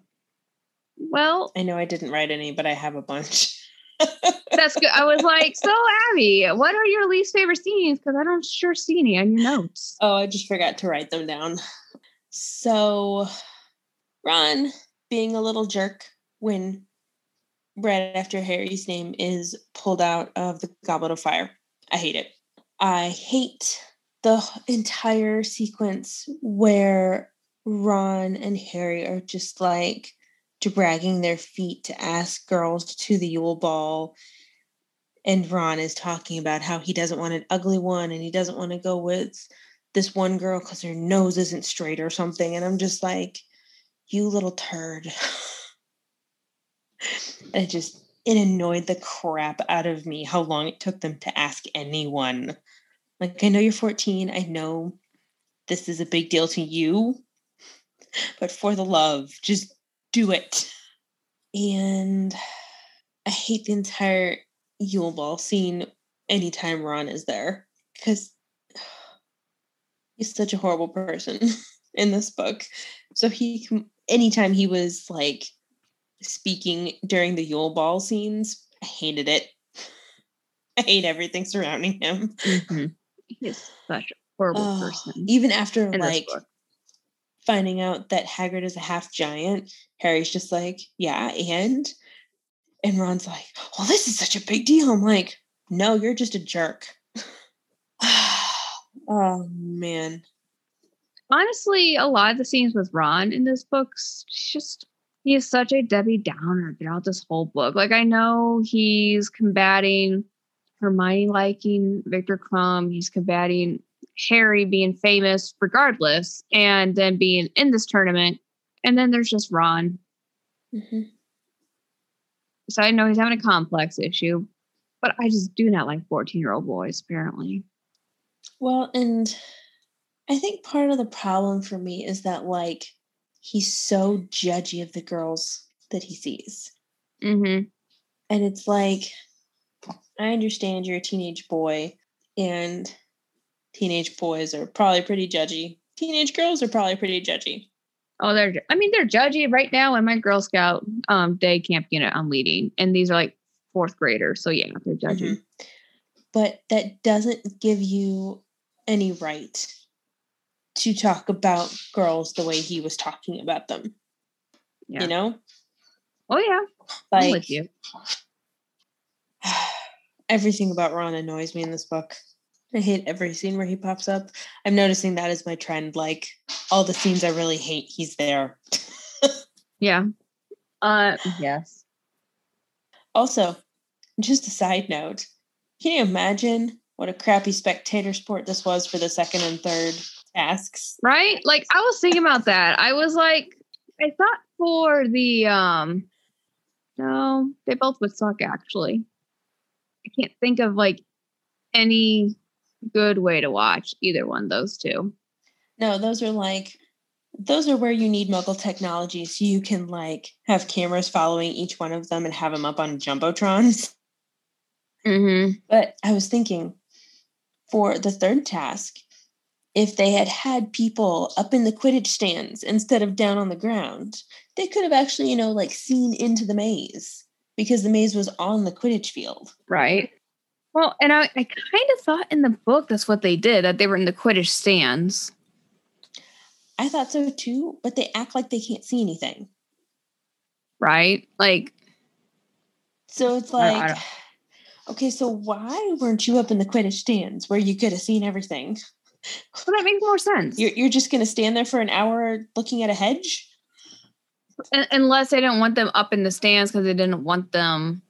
Well, I know I didn't write any, but I have a bunch. <laughs> that's good. I was like, so Abby, what are your least favorite scenes? Because I don't sure see any on your notes. Oh, I just forgot to write them down. So, Ron being a little jerk when right after Harry's name is pulled out of the Goblet of Fire. I hate it. I hate the entire sequence where Ron and Harry are just like dragging their feet to ask girls to the Yule Ball. And Ron is talking about how he doesn't want an ugly one and he doesn't want to go with this one girl because her nose isn't straight or something. And I'm just like, you little turd. <laughs> and it just it annoyed the crap out of me how long it took them to ask anyone. Like, I know you're 14. I know this is a big deal to you, but for the love, just do it. And I hate the entire Yule Ball scene anytime Ron is there because he's such a horrible person <laughs> in this book. So he, anytime he was like speaking during the Yule Ball scenes, I hated it. <laughs> I hate everything surrounding him. Mm-hmm. He's such a horrible Oh, person. Even after in like finding out that Hagrid is a half giant, Harry's just like, yeah, and and Ron's like, well, this is such a big deal. I'm like, no, you're just a jerk. <sighs> oh man. honestly, a lot of the scenes with Ron in this book, s- just he is such a Debbie Downer throughout this whole book. Like I know he's combating Hermione liking Victor Krum, he's combating Harry being famous regardless, and then being in this tournament. And then there's just Ron. Mhm. So I know he's having a complex issue, but I just do not like 14 year old boys, apparently. Well, and I think part of the problem for me is that like he's so judgy of the girls that he sees. Mm-hmm. And it's like, I understand you're a teenage boy, and teenage boys are probably pretty judgy. Teenage girls are probably pretty judgy. Oh, they're, I mean, they're judgy right now. In my Girl Scout um, day camp unit, I'm leading, and these are like fourth graders. So yeah, they're judgy. Mhm. But that doesn't give you any right to talk about girls the way he was talking about them. Yeah. You know? Oh yeah, I'm Like with you. <sighs> everything about Ron annoys me in this book. I hate every scene where he pops up. I'm noticing that as my trend. Like all the scenes I really hate, he's there. <laughs> Yeah. Uh, yes. Also, just a side note, can you imagine what a crappy spectator sport this was for the second and third tasks? Right. Like I was thinking about that. I was like, I thought for the um, no, they both would suck actually. I can't think of like any good way to watch either one those two. No, those are like those are where you need muggle technology so you can like have cameras following each one of them and have them up on jumbotrons. Mm-hmm. But I was thinking for the third task, if they had had people up in the Quidditch stands instead of down on the ground, they could have actually, you know, like seen into the maze because the maze was on the Quidditch field. Right. Well, and I, I kind of thought in the book that's what they did, that they were in the Quidditch stands. I thought so too, but they act like they can't see anything. Right. Like, So it's I- I like, don't- okay, so why weren't you up in the Quidditch stands where you could have seen everything? Well, that makes more sense. You're, you're just going to stand there for an hour looking at a hedge? Unless they didn't want them up in the stands because they didn't want them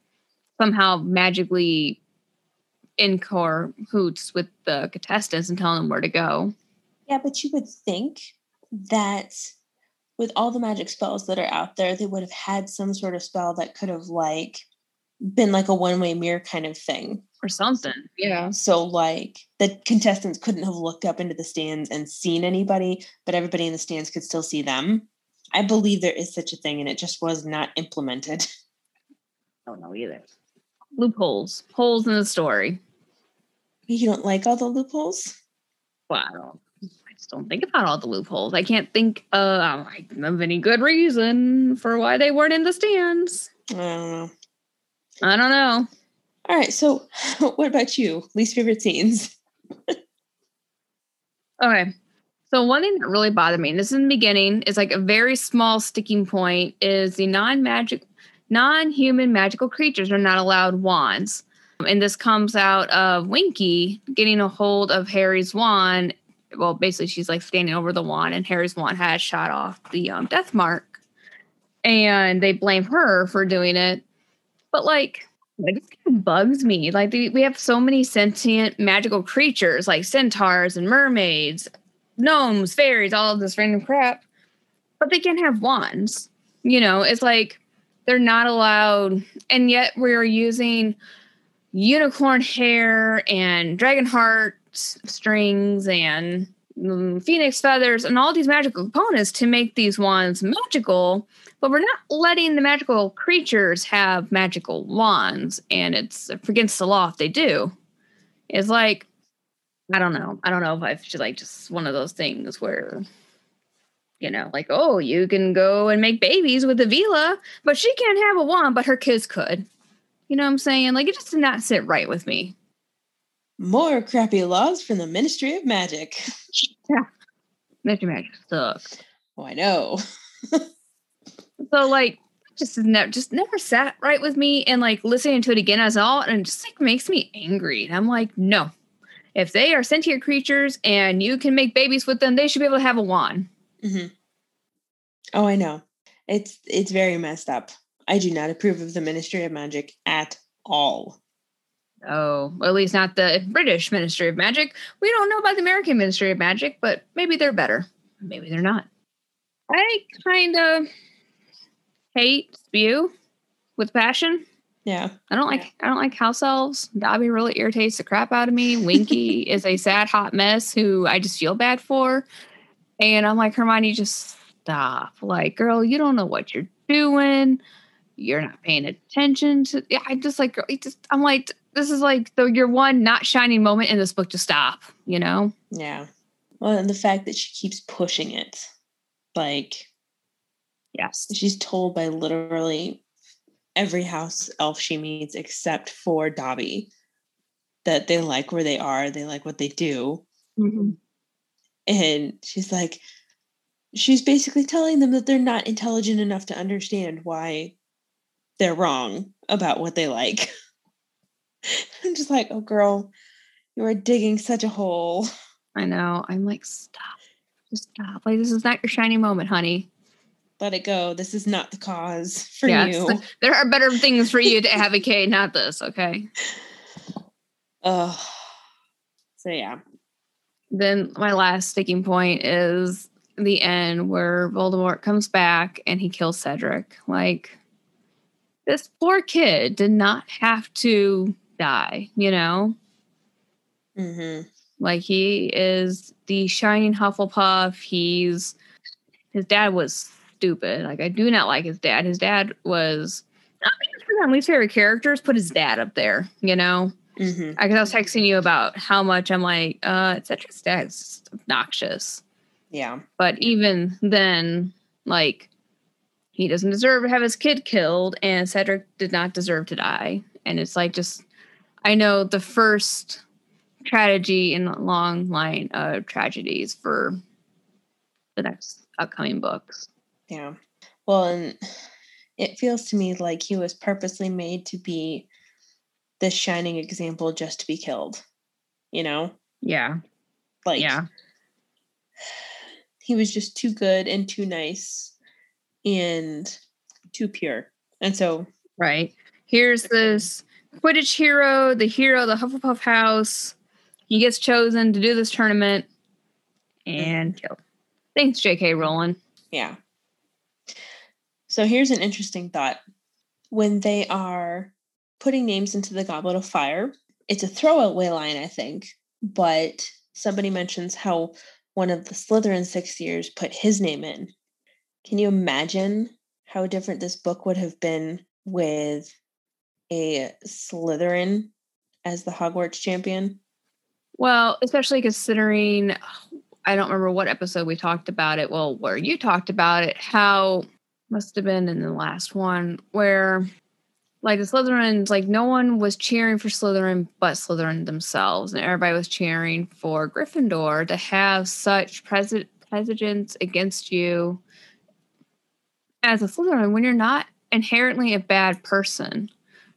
somehow magically in cahoots with the contestants and telling them where to go. Yeah, but you would think that with all the magic spells that are out there, they would have had some sort of spell that could have like been like a one-way mirror kind of thing. Or something. Yeah. So like the contestants couldn't have looked up into the stands and seen anybody, but everybody in the stands could still see them. I believe there is such a thing and it just was not implemented. I don't know either. Loopholes. Holes in the story. You don't like all the loopholes? Well, I don't. I just don't think about all the loopholes. I can't think uh, of any good reason for why they weren't in the stands. I don't know. I don't know. All right, so <laughs> what about you? Least favorite scenes? Okay. So one thing that really bothered me, and this is in the beginning, is like a very small sticking point, is the non-magic, non-human magical creatures are not allowed wands. And this comes out of Winky getting a hold of Harry's wand. Well, basically, she's like standing over the wand, and Harry's wand has shot off the um, death mark. and they blame her for doing it. But like, it just kind of bugs me. Like the, we have so many sentient magical creatures like centaurs and mermaids, gnomes, fairies, all of this random crap, but they can't have wands. You know, it's like they're not allowed, and yet we're using unicorn hair and dragon heart strings and mm, phoenix feathers and all these magical components to make these wands magical but we're not letting the magical creatures have magical wands and it's against the law if they do it's like i don't know i don't know if i should like just one of those things where you know like oh you can go and make babies with a Veela but she can't have a wand but her kids could you know what i'm saying like it just did not sit right with me More crappy laws from the Ministry of Magic. <laughs> yeah Magic Magic sucks. Oh, I know. <laughs> So like just never just never sat right with me and like listening to it again as all and it just like makes me angry. And I'm like, no. If they are sentient creatures and you can make babies with them, they should be able to have a wand. Mm-hmm. Oh, I know. It's it's very messed up. I do not approve of the Ministry of Magic at all. Oh, well, at least not the British Ministry of Magic. We don't know about the American Ministry of Magic, but maybe they're better. Maybe they're not. I kind of hate spew with passion. Yeah. I don't like I don't like house elves. Dobby really irritates the crap out of me. <laughs> Winky is a sad hot mess who I just feel bad for. And I'm like, Hermione, just stop. Like, girl, you don't know what you're doing. You're not paying attention to yeah, I just like it just I'm like, this is like the your one not shining moment in this book to stop, you know? Yeah. Well, and the fact that she keeps pushing it. Like Yes. she's told by literally every house elf she meets except for Dobby that they like where they are, they like what they do. Mhm. And she's like, she's basically telling them that they're not intelligent enough to understand why they're wrong about what they like. <laughs> I'm just like, oh, girl, you are digging such a hole. I know. I'm like, stop. Just stop. Like this is not your shining moment, honey. Let it go. This is not the cause for Yeah, you. There are better things for you to <laughs> advocate, not this, okay? Oh, so yeah. then my last sticking point is the end where Voldemort comes back and he kills Cedric. Like this poor kid did not have to die, you know? hmm Like he is the shining Hufflepuff. He's his dad was stupid. Like I do not like his dad. His dad was I think it's one of my least favorite characters. Put his dad up there, you know? hmm Because I was texting you about how much I'm like, uh, Cedric's dad's obnoxious. Yeah. But even then, like, he doesn't deserve to have his kid killed, and Cedric did not deserve to die. And it's like, just, I know the first tragedy in a long line of tragedies for the next upcoming books. Yeah. Well, and it feels to me like he was purposely made to be this shining example just to be killed. You know? Yeah. Like yeah. he was just too good and too nice and too pure. And so Right. Here's this Quidditch hero, the hero of the Hufflepuff house. He gets chosen to do this tournament and mm-hmm. killed. Thanks, J.K. Rowling. Yeah. So here's an interesting thought. When they are putting names into the Goblet of Fire, it's a throwaway line, I think, but somebody mentions how one of the Slytherin six years put his name in. Can you imagine how different this book would have been with a Slytherin as the Hogwarts champion? Well, especially considering I don't remember what episode we talked about it. Well, where you talked about it, how must have been in the last one where like the Slytherins, like no one was cheering for Slytherin but Slytherin themselves, and everybody was cheering for Gryffindor to have such pres- presidents against you as a Slytherin when you're not inherently a bad person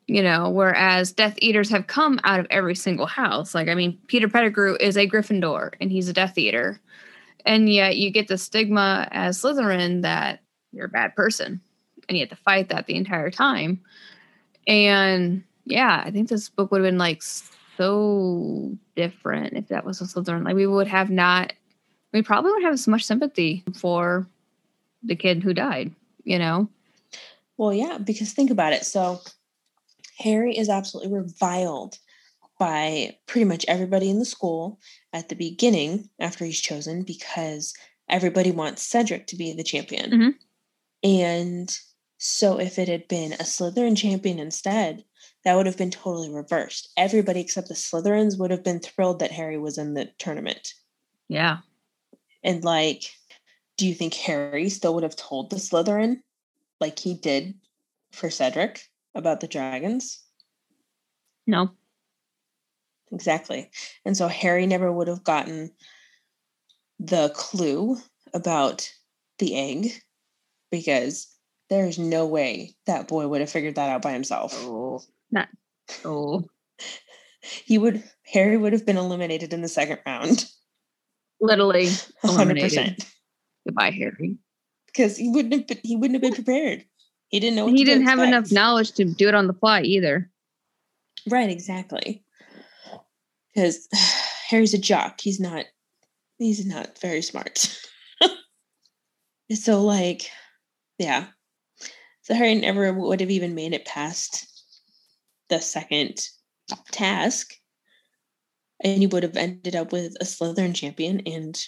you know whereas death eaters have come out of every single house. Like i mean peter pettigrew is a gryffindor and he's a death eater. And yet you get the stigma as slytherin that you're a bad person and you had to fight that the entire time. And yeah, I think this book would have been like so different if that was a Slytherin. Like we would have not, we probably would have as much sympathy for the kid who died. You know? Well, yeah, because think about it. So Harry is absolutely reviled by pretty much everybody in the school at the beginning after he's chosen because everybody wants Cedric to be the champion. Mhm. And so if it had been a Slytherin champion instead, that would have been totally reversed. Everybody except the Slytherins would have been thrilled that Harry was in the tournament. Yeah. And like, do you think Harry still would have told the Slytherin like he did for Cedric about the dragons? No. Exactly. And so Harry never would have gotten the clue about the egg because there's no way that boy would have figured that out by himself. Oh. Not. Oh. <laughs> He would Harry would have been eliminated in the second round. Literally. <laughs> 100%. Goodbye, Harry. Because he wouldn't have been, he wouldn't have been prepared. He didn't know what He to didn't have enough knowledge to do it on the fly either. Right, exactly. Because <sighs> Harry's a jock. He's not he's not very smart. <laughs> so like, yeah. So Harry never would have even made it past the second task. And he would have ended up with a Slytherin champion. And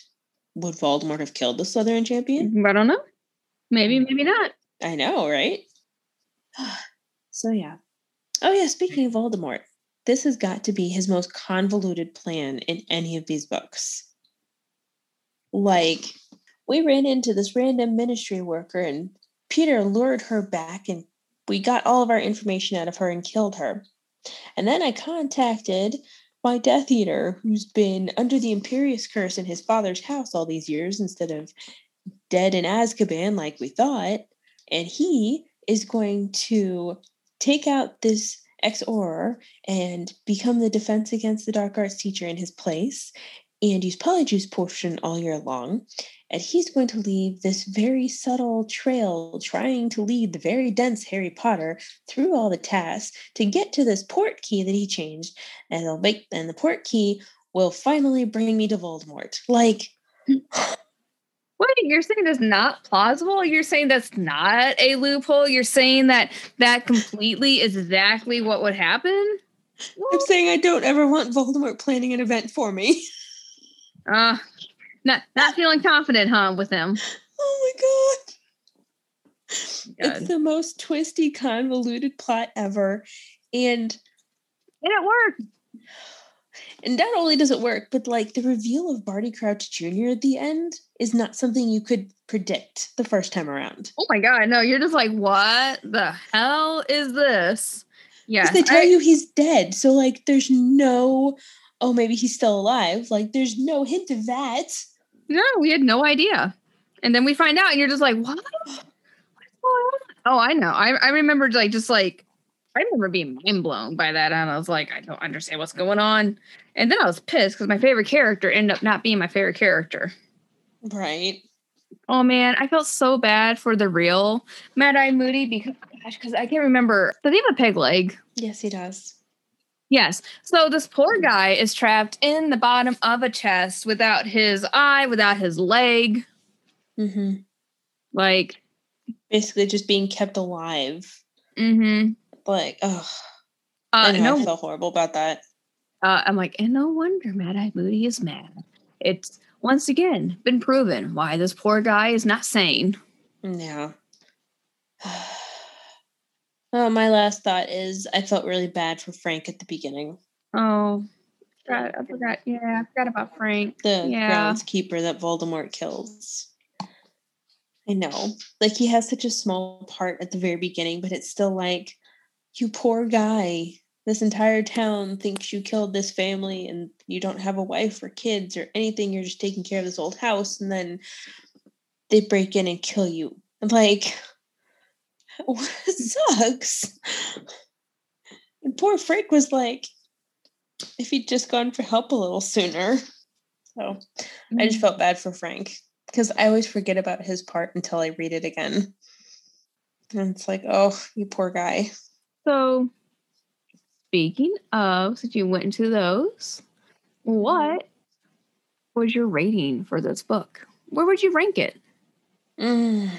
would Voldemort have killed the Slytherin champion? I don't know. Maybe, mm. maybe not. I know, right? <sighs> so yeah. Oh yeah, speaking of Voldemort, this has got to be his most convoluted plan in any of these books. Like, we ran into this random ministry worker and Peter lured her back and we got all of our information out of her and killed her. And then I contacted my Death Eater, who's been under the Imperius curse in his father's house all these years instead of dead in Azkaban like we thought and he is going to take out this ex Auror and become the defense against the dark arts teacher in his place and use polyjuice potion all year long and he's going to leave this very subtle trail trying to lead the very dense harry potter through all the tasks to get to this port key that he changed and they'll make and the port key will finally bring me to voldemort like <sighs> Wait, you're saying that's not plausible? You're saying that's not a loophole? You're saying that that completely is exactly what would happen? i'm saying i don't ever want voldemort planning an event for me <laughs> Uh, not not feeling confident, huh, with him. Oh my god. God. It's the most twisty, convoluted plot ever. And And it worked. and not only does it work, but like the reveal of Barty Crouch Jr. at the end is not something you could predict the first time around. Oh my god, no, you're just like, what the hell is this? Yeah. they tell I- you he's dead. So like there's no oh maybe he's still alive. Like there's no hint of that. No, we had no idea. And then we find out, and you're just like, what? Oh, I know. I, I remember like just like I remember being mind blown by that. And I was like, I don't understand what's going on. And then I was pissed because my favorite character ended up not being my favorite character. Right. Oh man, I felt so bad for the real Mad Eye Moody because gosh, because I can't remember. Does he have a peg leg? Yes, he does. Yes. So this poor guy is trapped in the bottom of a chest without his eye, without his leg. Mm-hmm. Like, Basically just being kept alive. mm-hmm. Like, oh Uh, I know no, I felt horrible about that. uh, I'm like, and no wonder Mad Eye Moody is mad. It's once again been proven why this poor guy is not sane. Yeah. <sighs> <sighs> Oh, my last thought is I felt really bad for Frank at the beginning. Oh, forgot, I forgot. Yeah, I forgot about Frank. The Yeah. groundskeeper that Voldemort kills. I know. Like he has such a small part at the very beginning, but it's still like, you poor guy. This entire town thinks you killed this family and you don't have a wife or kids or anything. You're just taking care of this old house. And then they break in and kill you. Like, it <laughs> sucks. And poor Frank was like, if he'd just gone for help a little sooner. So I just felt bad for Frank because I always forget about his part until I read it again. And it's like, oh, you poor guy. So, speaking of, since you went into those, what was your rating for this book? Where would you rank it? Mm.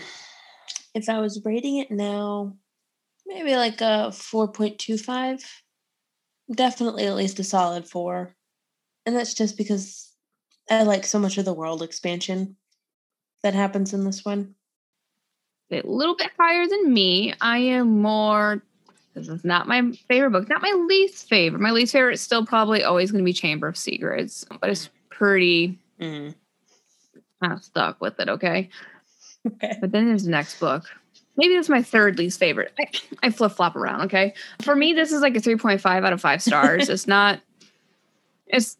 If I was rating it now, maybe like a 4.25. Definitely at least a solid four. And that's just because I like so much of the world expansion that happens in this one. A little bit higher than me. I am more. This is not my favorite book. Not my least favorite. My least favorite is still probably always going to be Chamber of Secrets, but it's pretty Mm. kind of stuck with it. Okay. Okay. <laughs> But then there's the next book. Maybe that's my third least favorite. I, I flip flop around. Okay. For me, this is like a 3.5 out of five stars. <laughs> it's not, it's,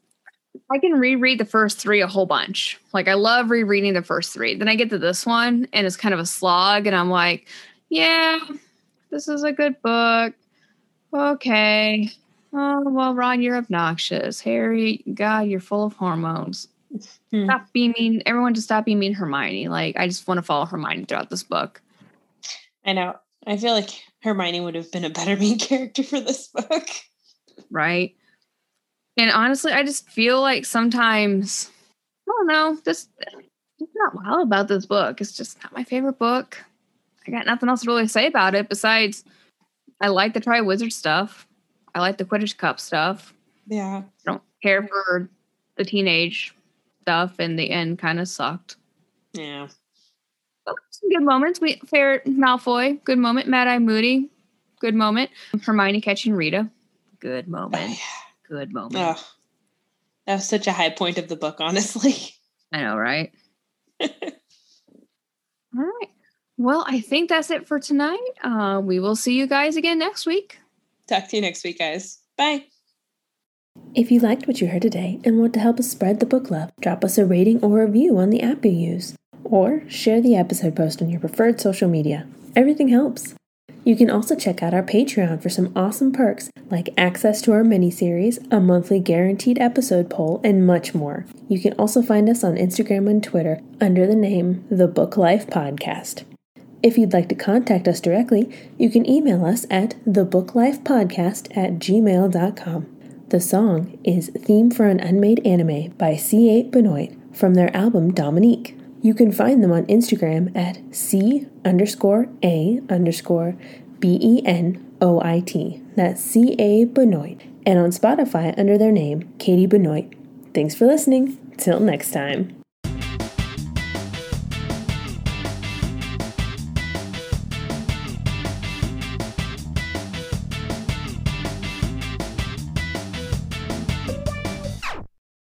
I can reread the first three a whole bunch. Like I love rereading the first three. Then I get to this one and it's kind of a slog. And I'm like, yeah, this is a good book. Okay. Oh, well, Ron, you're obnoxious. Harry, God, you're full of hormones Hmm. stop being mean. Everyone just stop being mean Hermione. Like I just want to follow Hermione throughout this book. I know. I feel like Hermione would have been a better <laughs> main character for this book. Right. And honestly, I just feel like sometimes I don't know, this it's not wild about this book. It's just not my favorite book. I got nothing else to really say about it besides I like the Triwizard stuff. I like the Quidditch Cup stuff. Yeah. I don't care for the teenage stuff and the end kind of sucked. Yeah. But some good moments. We fair Malfoy, good moment. Mad Eye Moody, good moment. Hermione catching Rita, good moment. Good moment. Oh, that was such a high point of the book, honestly. I know, right? <laughs> All right. Well, I think that's it for tonight. Uh, we will see you guys again next week. Talk to you next week, guys. Bye. If you liked what you heard today and want to help us spread the book love, drop us a rating or review on the app you use, or share the episode post on your preferred social media. Everything helps. You can also check out our Patreon for some awesome perks like access to our mini-series, a monthly guaranteed episode poll, and much more. You can also find us on Instagram and Twitter under the name The Book Life Podcast. If you'd like to contact us directly, you can email us at thebooklifepodcast at gmail.com. The song is Theme for an Unmade Anime by C A Benoit from their album Dominique. You can find them on Instagram at C underscore A underscore B E N O I T. That's C A Benoit. And on Spotify under their name, Katie Benoit. Thanks for listening. Till next time.